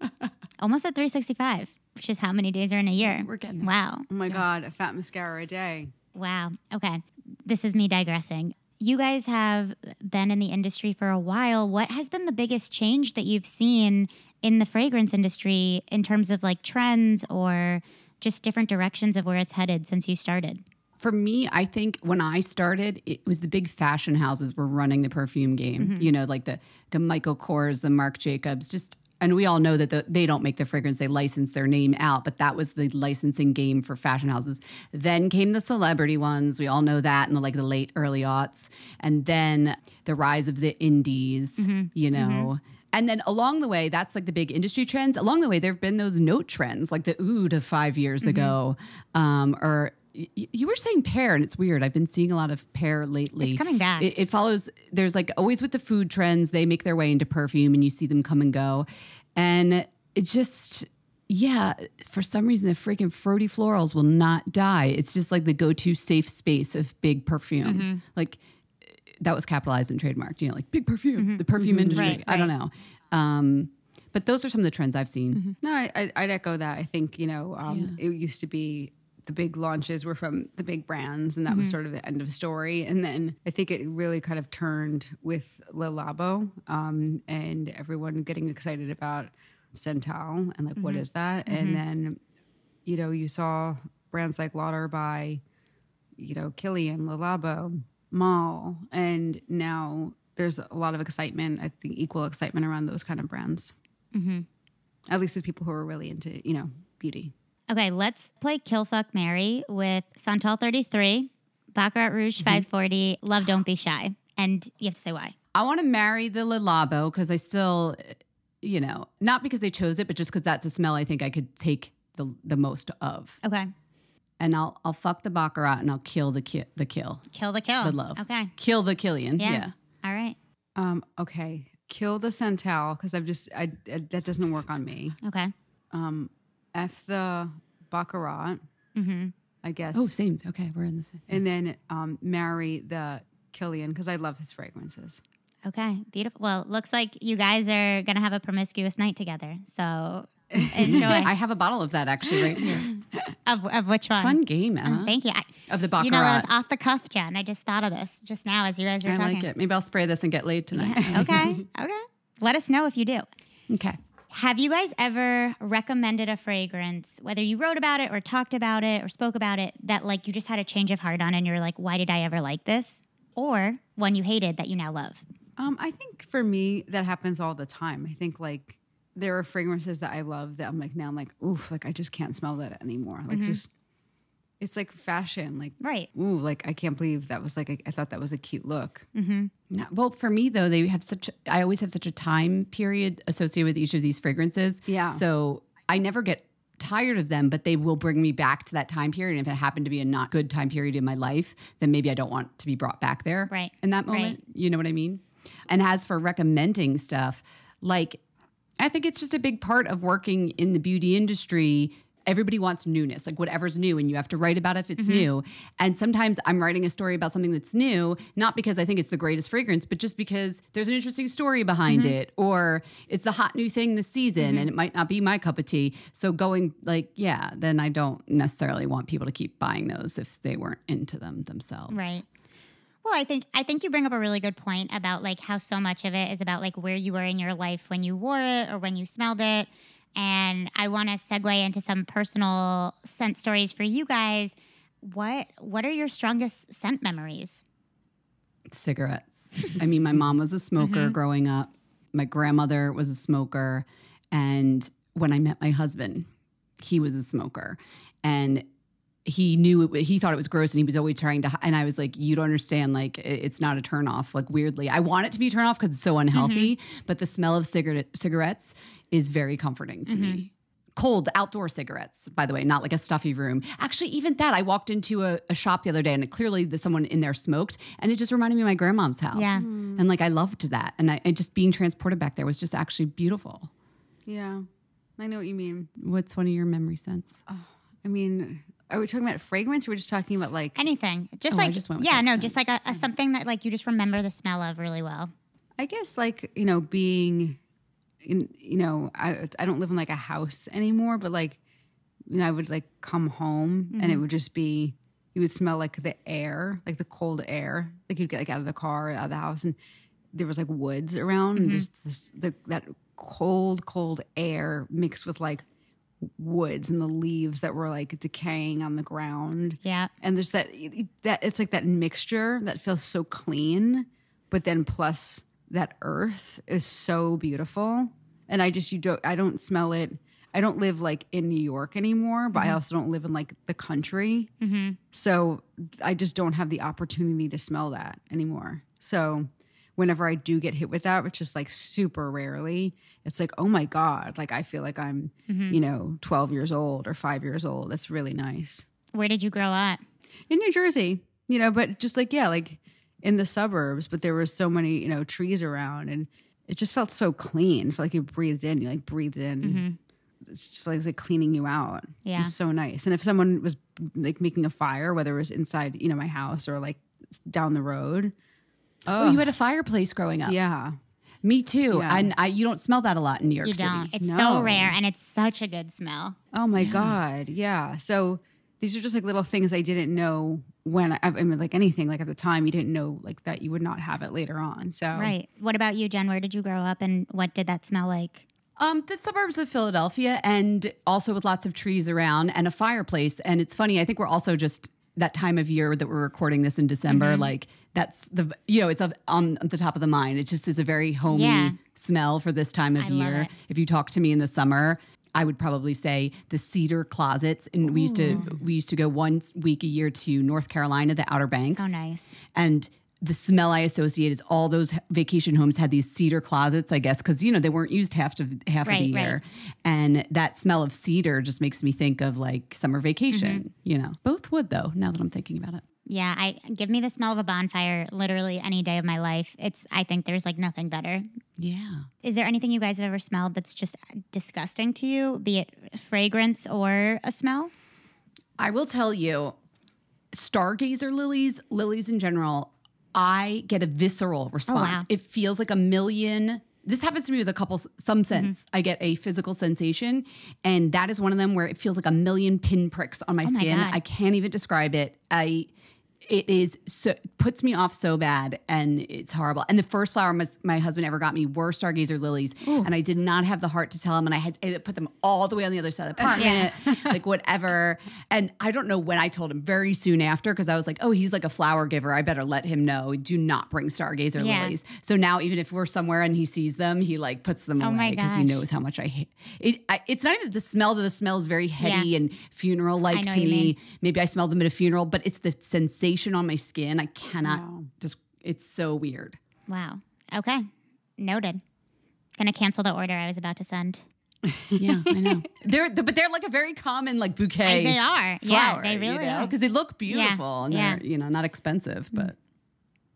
Almost at 365, which is how many days are in a year. We're getting there. Wow. Oh my God, a fat mascara a day. Wow. Okay. This is me digressing. You guys have been in the industry for a while. What has been the biggest change that you've seen in the fragrance industry in terms of like trends or just different directions of where it's headed since you started? For me, I think when I started, it was the big fashion houses were running the perfume game. Mm-hmm. You know, like the the Michael Kors, the Marc Jacobs, just and we all know that the, they don't make the fragrance; they license their name out. But that was the licensing game for fashion houses. Then came the celebrity ones. We all know that in the like the late early aughts, and then the rise of the indies. Mm-hmm. You know. And then along the way, that's like the big industry trends. Along the way, there have been those note trends, like the oud of five years Mm-hmm. ago, um, or you were saying pear, and it's weird. I've been seeing a lot of pear lately. It's coming back. It, it follows. There's like always with the food trends, they make their way into perfume, and you see them come and go, and it just. Yeah, for some reason, the freaking fruity florals will not die. It's just like the go-to safe space of big perfume. Mm-hmm. Like that was capitalized and trademarked. You know, like big perfume, the perfume industry. Mm-hmm. Right, I don't know, um, but those are some of the trends I've seen. No, I, I, I'd echo that. I think, you know, um, it used to be the big launches were from the big brands, and that was mm-hmm. sort of the end of story. And then I think it really kind of turned with Le Labo um, and everyone getting excited about Santal and like, what mm-hmm. is that? And mm-hmm. then, you know, you saw brands like Lauder by, you know, Kilian, Le Labo, Malle, and now there's a lot of excitement. I think equal excitement around those kind of brands at least with people who are really into you know beauty Okay, let's play Kill Fuck Mary with Santal 33, Baccarat Rouge 540, Love Don't Be Shy. And you have to say why. I want to marry the Le Labo because I still, you know, not because they chose it, but just because that's a smell I think I could take the the most of. Okay. And I'll I'll fuck the baccarat and I'll kill the ki- the kill, Kill the kill. the love. Okay. kill the Kilian. Yeah. Yeah. All right. um okay kill the Santal because i've just I, I that doesn't work on me Okay. um f the baccarat Mm-hmm. i guess Oh, same. Okay, we're in the same. and then um marry the Kilian because i love his fragrances Okay. Beautiful. Well, looks like you guys are going to have a promiscuous night together. So enjoy. I have a bottle of that actually right here. of, of which one? Fun game, Oh, Emma. thank you. I, of the baccarat. you know, that was off the cuff, Jen. I just thought of this just now as you guys were I talking. like it. Maybe I'll spray this and get laid tonight. okay. Okay. Let us know if you do. okay. Have you guys ever recommended a fragrance, whether you wrote about it or talked about it or spoke about it, that like you just had a change of heart on and you're like, why did I ever like this? Or one you hated that you now love? um i think for me that happens all the time i think like there are fragrances that i love that i'm like now i'm like oof like i just can't smell that anymore like just it's like fashion like Right. ooh like i can't believe that was like a, i thought that was a cute look mm-hmm. No, well, for me though, they have such. I always have such a time period associated with each of these fragrances. Yeah. So I never get tired of them, but they will bring me back to that time period. And if it happened to be a not good time period in my life, then maybe I don't want to be brought back there. Right. In that moment, you know what I mean. And as for recommending stuff, like I think it's just a big part of working in the beauty industry. Everybody wants newness, like whatever's new, and you have to write about it if it's mm-hmm. new. And sometimes I'm writing a story about something that's new, not because I think it's the greatest fragrance, but just because there's an interesting story behind mm-hmm. it, or it's the hot new thing this season, mm-hmm. and it might not be my cup of tea. So going like, yeah, then I don't necessarily want people to keep buying those if they weren't into them themselves. Right. Well, I think I think you bring up a really good point about like how so much of it is about like where you were in your life when you wore it or when you smelled it. And I want to segue into some personal scent stories for you guys. What what are your strongest scent memories? cigarettes. I mean, my mom was a smoker mm-hmm. growing up. My grandmother was a smoker. And when I met my husband, he was a smoker. And he knew it, he thought it was gross and he was always trying to and I was like you don't understand like it- it's not a turn off like weirdly I want it to be a turn off cuz it's so unhealthy mm-hmm. but the smell of cigarette cigarettes is very comforting to me mm-hmm. cold outdoor cigarettes, by the way, not like a stuffy room. Actually, even that, I walked into a, a shop the other day and clearly the, someone in there smoked, and it just reminded me of my grandmom's house. Yeah. And like I loved that. And I and just being transported back there was just actually beautiful. Yeah, I know what you mean. What's one of your memory scents? Oh, I mean, are we talking about fragrance? Or we're just talking about like. Anything. Just Oh, I like just went with yeah, like no, just like a, a something that like you just remember the smell of really well. I guess like you know being in, you know, I I don't live in like a house anymore, but like, you know, I would like come home and it mm-hmm. would just be, you would smell like the air, like the cold air, like you'd get like out of the car, out of the house, and there was like woods around, and mm-hmm. just this, the that cold, cold air mixed with like woods and the leaves that were like decaying on the ground. Yeah. and there's that that it's like that mixture that feels so clean but then plus that earth is so beautiful. And i just you don't i don't smell it. I don't live like in new york anymore but i mm-hmm. also don't live in like the country. Mm-hmm. So i just don't have the opportunity to smell that anymore. So whenever i do get hit with that which is like super rarely it's like oh my god like i feel like i'm mm-hmm. you know 12 years old or 5 years old. It's really nice. Where did you grow up? in New Jersey, you know, but just like, yeah, like in the suburbs, but there were so many, you know, trees around and it just felt so clean. Felt like you breathed in, you like breathed in. Mm-hmm. It's just like, it's like cleaning you out. It Yeah. was so nice. And if someone was like making a fire, whether it was inside, you know, my house or like down the road. Oh, you had a fireplace growing up. Yeah. Me too. Yeah. And I, you don't smell that a lot in New York You City. don't. It's No. so rare and it's such a good smell. Oh my God. Yeah. So these are just like little things I didn't know when I, I mean, like anything, like at the time, you didn't know like that you would not have it later on. So, Right. What about you, Jen? Where did you grow up and what did that smell like? Um, the suburbs of Philadelphia, and also with lots of trees around and a fireplace. And it's funny. I think we're also just that time of year that we're recording this in December. Mm-hmm. Like that's the you know it's on the top of the mind. It just is a very homey Yeah. smell for this time of I year. If you talk to me in the summer. I would probably say the cedar closets, and we used to we used to go once week a year to North Carolina, the Outer Banks, So nice. and the smell I associate is all those vacation homes had these cedar closets, I guess, because you know they weren't used half of half of Right, the right. year, and that smell of cedar just makes me think of like summer vacation. Mm-hmm. You know, both would though. Now that I'm thinking about it, Yeah, I give me the smell of a bonfire literally any day of my life. It's I think there's like nothing better. yeah. Is there anything you guys have ever smelled that's just disgusting to you, be it fragrance or a smell? I will tell you, stargazer lilies, lilies in general, I get a visceral oh, response. wow. It feels like a million. This happens to me with a couple, some sense. Mm-hmm. I get a physical sensation, and that is one of them where it feels like a million pinpricks on my Oh skin. God. I can't even describe it. I, it is so puts me off so bad, and it's horrible. And the first flower my, my husband ever got me were stargazer lilies, and I did not have the heart to tell him, and I had I put them all the way on the other side of the apartment, like whatever. And I don't know when I told him. Very soon after, because I was like, oh, he's like a flower giver. I better let him know. Do not bring stargazer Yeah. lilies. So now, even if we're somewhere and he sees them, he like puts them Oh away because he knows how much I hate it. I, it's not even the smell. That the smell is very heady Yeah. and funeral like to me. mean. Maybe I smelled them at a funeral, but it's the sensation on my skin. I cannot Wow. just. It's so weird. Wow. Okay. Noted. Gonna cancel the order I was about to send. Yeah, I know. They're, but they're like a very common like bouquet. they are. Flower, yeah, they really are. because they look beautiful and yeah. they're you know not expensive, but.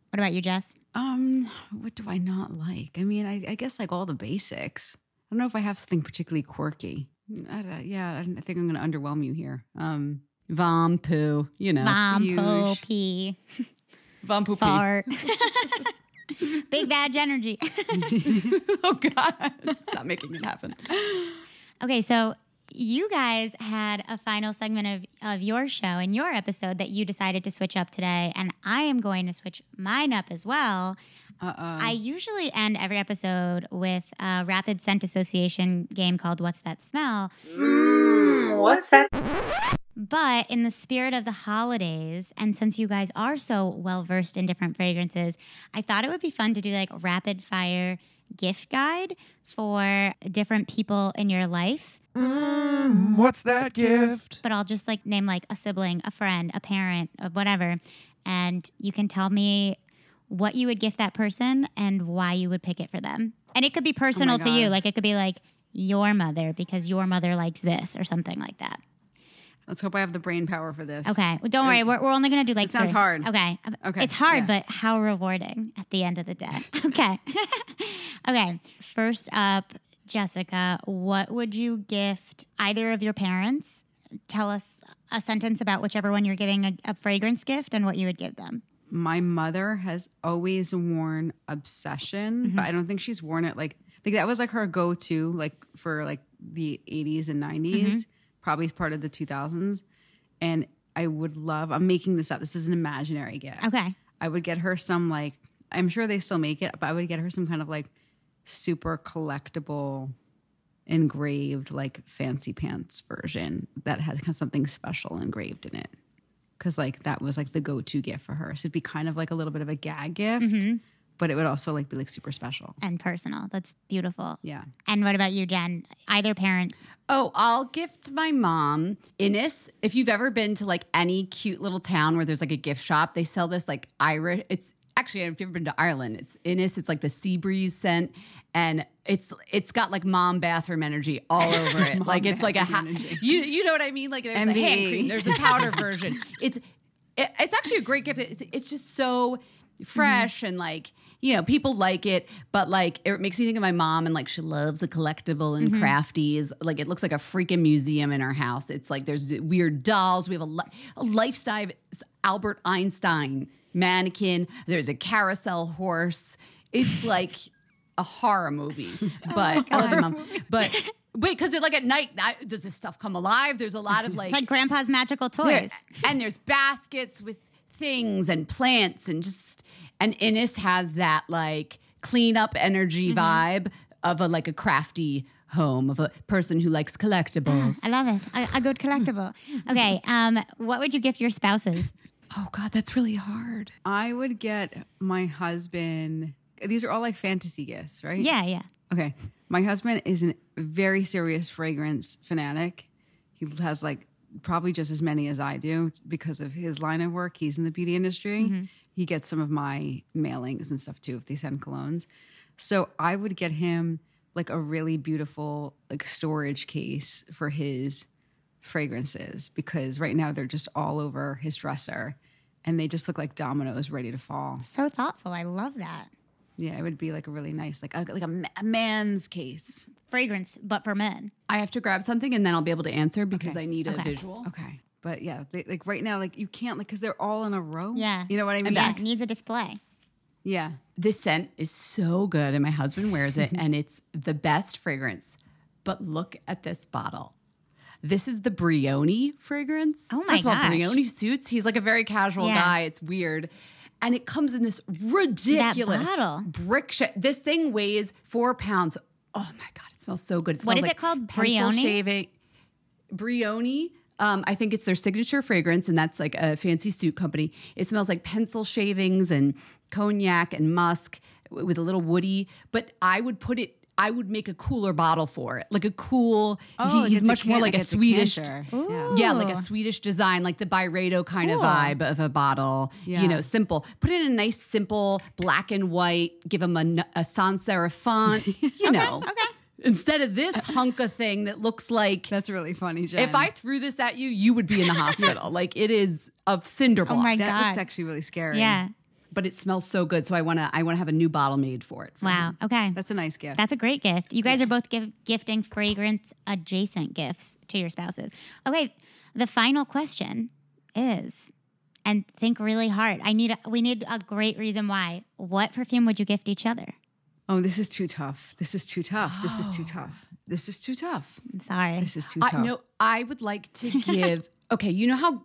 What about you, Jess? Um, what do I not like? I mean, I, I guess like all the basics. I don't know if I have something particularly quirky. I, don't- yeah, I think I'm going to underwhelm you here. Um, Vom poo, you know. Mom, po, huge. pee, Vom poo pee. fart. Big badge energy. oh God. Stop making it happen. okay, so you guys had a final segment of, of your show and your episode that you decided to switch up today, and I am going to switch mine up as well. uh-uh. I usually end every episode with a rapid scent association game called What's That Smell? Mmm, what's that? But in the spirit of the holidays, and since you guys are so well versed in different fragrances, I thought it would be fun to do like a rapid fire gift guide for different people in your life. Mm, what's that gift? But I'll just like name like a sibling, a friend, a parent, or whatever. And you can tell me what you would gift that person and why you would pick it for them. And it could be personal to you. Like it could be like your mother because your mother likes this or something like that. Let's hope I have the brain power for this. Okay. Well, don't worry. We're, we're only going to do like It sounds three. hard. Okay. Okay, It's hard, yeah. but how rewarding at the end of the day. Okay. okay. First up, Jessica, what would you gift either of your parents? Tell us a sentence about whichever one you're giving a, a fragrance gift and what you would give them. My mother has always worn Obsession, Mm-hmm. but I don't think she's worn it like Like that was like her go to like for like the 80s and 90s, probably part of the 2000s. And I would love. I'm making this up. This is an imaginary gift. Okay. I would get her some like I'm sure they still make it, but I would get her some kind of like super collectible engraved like fancy pants version that had kind of something special engraved in it. Cause like that was like the go-to gift for her. So it'd be kind of like a little bit of a gag gift, mm-hmm. But it would also like be like super special. And personal. That's beautiful. Yeah. And what about you, Jen? Either parent. Oh, I'll gift my mom Inis. If you've ever been to like any cute little town where there's like a gift shop, they sell this like Irish. It's actually if you've ever been to Ireland, it's Inis. It's like the sea breeze scent, and it's it's got like mom bathroom energy all over it. like it's like a ha- bathroom you you know what I mean? Like there's the hand cream, there's the powder version. It's it, it's actually a great gift. It's, it's just so Mm-hmm. fresh and like you know people like it but like it makes me think of my mom and like she loves the collectible and mm-hmm. crafties. Like it looks like a freaking museum in our house. It's like there's weird dolls. We have a, li- a lifestyle albert einstein mannequin. There's a carousel horse. It's like a horror movie. Oh but I love it, mom. But wait because like at night I, does this stuff come alive? There's a lot of like It's like grandpa's magical there- toys. and there's baskets with things and plants and just and Inis has that like clean up energy vibe of a like a crafty home of a person who likes collectibles. I love it. A, a good collectible. Okay. Um, what would you gift your spouses? oh god, that's really hard. I would get my husband these are all like fantasy gifts, right? Yeah, yeah. Okay. My husband is a very serious fragrance fanatic. He has like probably just as many as I do because of his line of work. He's in the beauty industry. He gets some of my mailings and stuff too if they send colognes. So I would get him like a really beautiful like storage case for his fragrances because right now they're just all over his dresser and they just look like dominoes ready to fall. So thoughtful. I love that. Yeah, it would be like a really nice like a, like a, a man's case. Fragrance, but for men. I have to grab something and then I'll be able to answer because Okay. I need a Okay. visual. Okay. But yeah, they, like right now, like you can't like because they're all in a row. Yeah. You know what I mean? Yeah, it needs a display. Yeah. This scent is so good, and my husband wears it, and it's the best fragrance. But look at this bottle. This is the Brioni fragrance. Oh my First of all, gosh. Brioni suits. He's like a very casual Yeah. guy. It's weird. And it comes in this ridiculous bottle. brick shit. This thing weighs four pounds. Oh my God, it smells so good. It smells is like it called? Pencil Brioni? shaving. Brioni. Um, I think it's their signature fragrance, and that's like a fancy suit company. It smells like pencil shavings and cognac and musk with a little woody. But I would put it. I would make a cooler bottle for it, like a cool. he- like he's much more can- like a Swedish. Yeah. Like a Swedish design, like the Byredo kind of vibe of a bottle. Yeah. You know, simple. Put it in a nice, simple black and white. Give them a sans serif font. You know, okay. Instead of this hunk of thing that looks like That's really funny, Jen. if I threw this at you, you would be in the hospital. like it is of cinder oh block. Oh my that God. looks actually really scary. Yeah. but it smells so good. So I want to. I want to have a new bottle made for it. for Wow. him. Okay. That's a nice gift. That's a great gift. You guys are both give, gifting fragrance adjacent gifts to your spouses. Okay, the final question is, and think really hard. I need a, we need a great reason why. What perfume would you gift each other? Oh, this is too tough. This is too tough. This is too tough. This is too tough. I'm sorry. This is too I, tough. no, I would like to give. okay, you know how,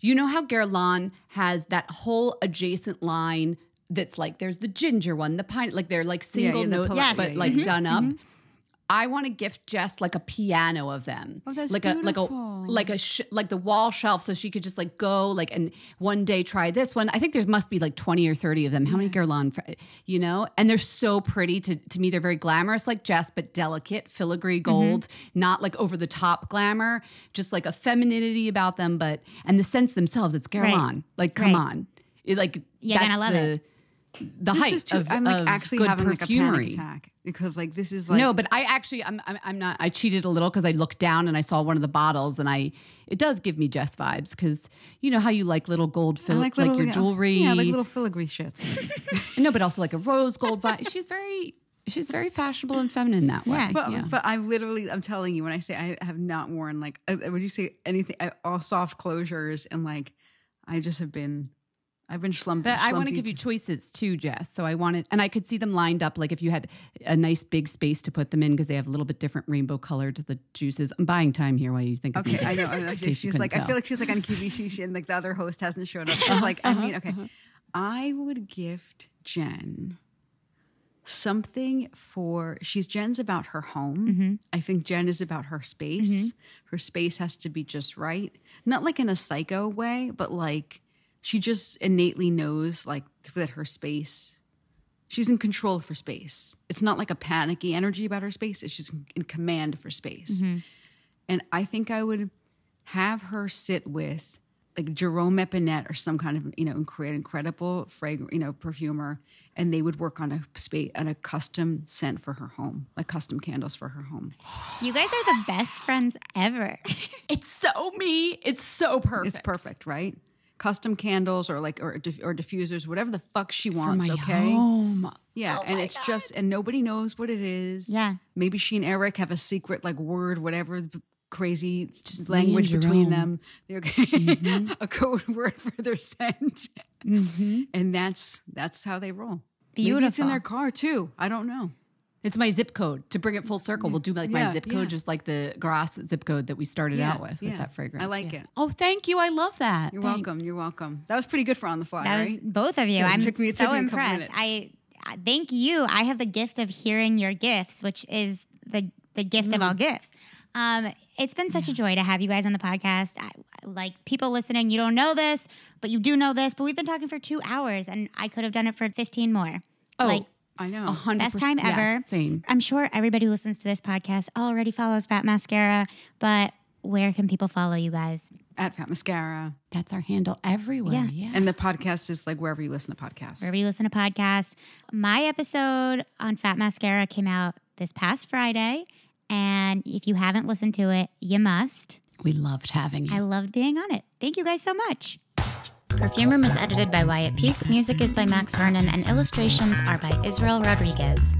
you know how Guerlain has that whole adjacent line that's like there's the ginger one, the pine, like they're like single yeah, the notes, pal- Yes. but yeah, like yeah. done up. Mm-hmm. I want to gift Jess like a piano of them. Oh, that's like a like a like a sh- like the wall shelf, so she could just like go like and one day try this one. I think there must be like twenty or thirty of them. How many Guerlain, you know? And they're so pretty. To to me, they're very glamorous, like Jess, but delicate, filigree mm-hmm. gold, not like over the top glamour. Just like a femininity about them, but and the scents themselves, it's Guerlain. Like, come Right. on, It, like You're gonna love the, it. The this height is too. of, I'm like of actually good having perfumery. like a panic attack because like this is like no, but I actually I'm, I'm I'm not I cheated a little because I looked down and I saw one of the bottles and I it does give me Jess vibes because you know how you like little gold I fil- like, little- your jewelry Yeah, like little filigree shits. no but also like a rose gold vibe she's very she's very fashionable and feminine that way Yeah. But yeah. but I literally I'm telling you when I say I have not worn like uh, would you say anything I, all soft closures and like I just have been I've been schlumped. But I want to give you choices too, Jess. So I wanted, and I could see them lined up. Like if you had a nice big space to put them in, because they have a little bit different rainbow color to the juices. I'm buying time here while you think. Of Okay, I know. I know. She's like, I feel like she's like on Kibishi, and like the other host hasn't showed up. Uh-huh, She's like, I mean, okay, I would gift Jen something for. She's Jen's about her home. Mm-hmm. I think Jen is about her space. Her space has to be just right, not like in a psycho way, but like she just innately knows like that her space. She's in control for space. It's not like a panicky energy about her space. It's just in command for space. Mm-hmm. And I think I would have her sit with like Jerome Epinette or some kind of, you know, incre- incredible fragrant, you know, perfumer, and they would work on a space on a custom scent for her home, like custom candles for her home. You guys are the best friends ever. it's so me. It's so perfect. It's perfect, right? Custom candles or like or diff- or diffusers, whatever the fuck she for wants. my okay, home. yeah, oh and it's just and nobody knows what it is. Yeah. maybe she and Eric have a secret like word, whatever b- crazy Just language between Jerome. them. They're okay. Mm-hmm. a code word for their scent, mm-hmm. and that's that's how they roll. Maybe it's in their car too. I don't know. It's my zip code to bring it full circle. We'll do like Yeah, my zip code, yeah. just like the Grasse zip code that we started Yeah, out with, yeah. with that fragrance. I like Yeah. it. Oh, thank you. I love that. You're Thanks. welcome. You're welcome. That was pretty good for on the fly, That right? was both of you. Yeah, it I'm took me- so took me impressed. I I- thank you. I have the gift of hearing your gifts, which is the the gift of all Mm. gifts. Um, it's been such a joy to have you guys on the podcast. I, like people listening, you don't know this, but you do know this. But we've been talking for two hours, and I could have done it for fifteen more. Oh, like I know. a hundred Best time ever. Yes, same. I'm sure everybody who listens to this podcast already follows Fat Mascara, but where can people follow you guys? At Fat Mascara, That's our handle everywhere. Yeah. Yeah. and the podcast is like wherever you listen to podcasts. wherever you listen to podcasts. My episode on Fat Mascara came out this past Friday. And if you haven't listened to it, you must. we loved having you. I loved being on it. Thank you guys so much. Perfume Room is edited by Wyatt Peak. Music is by Max Vernon, and illustrations are by Israel Rodriguez.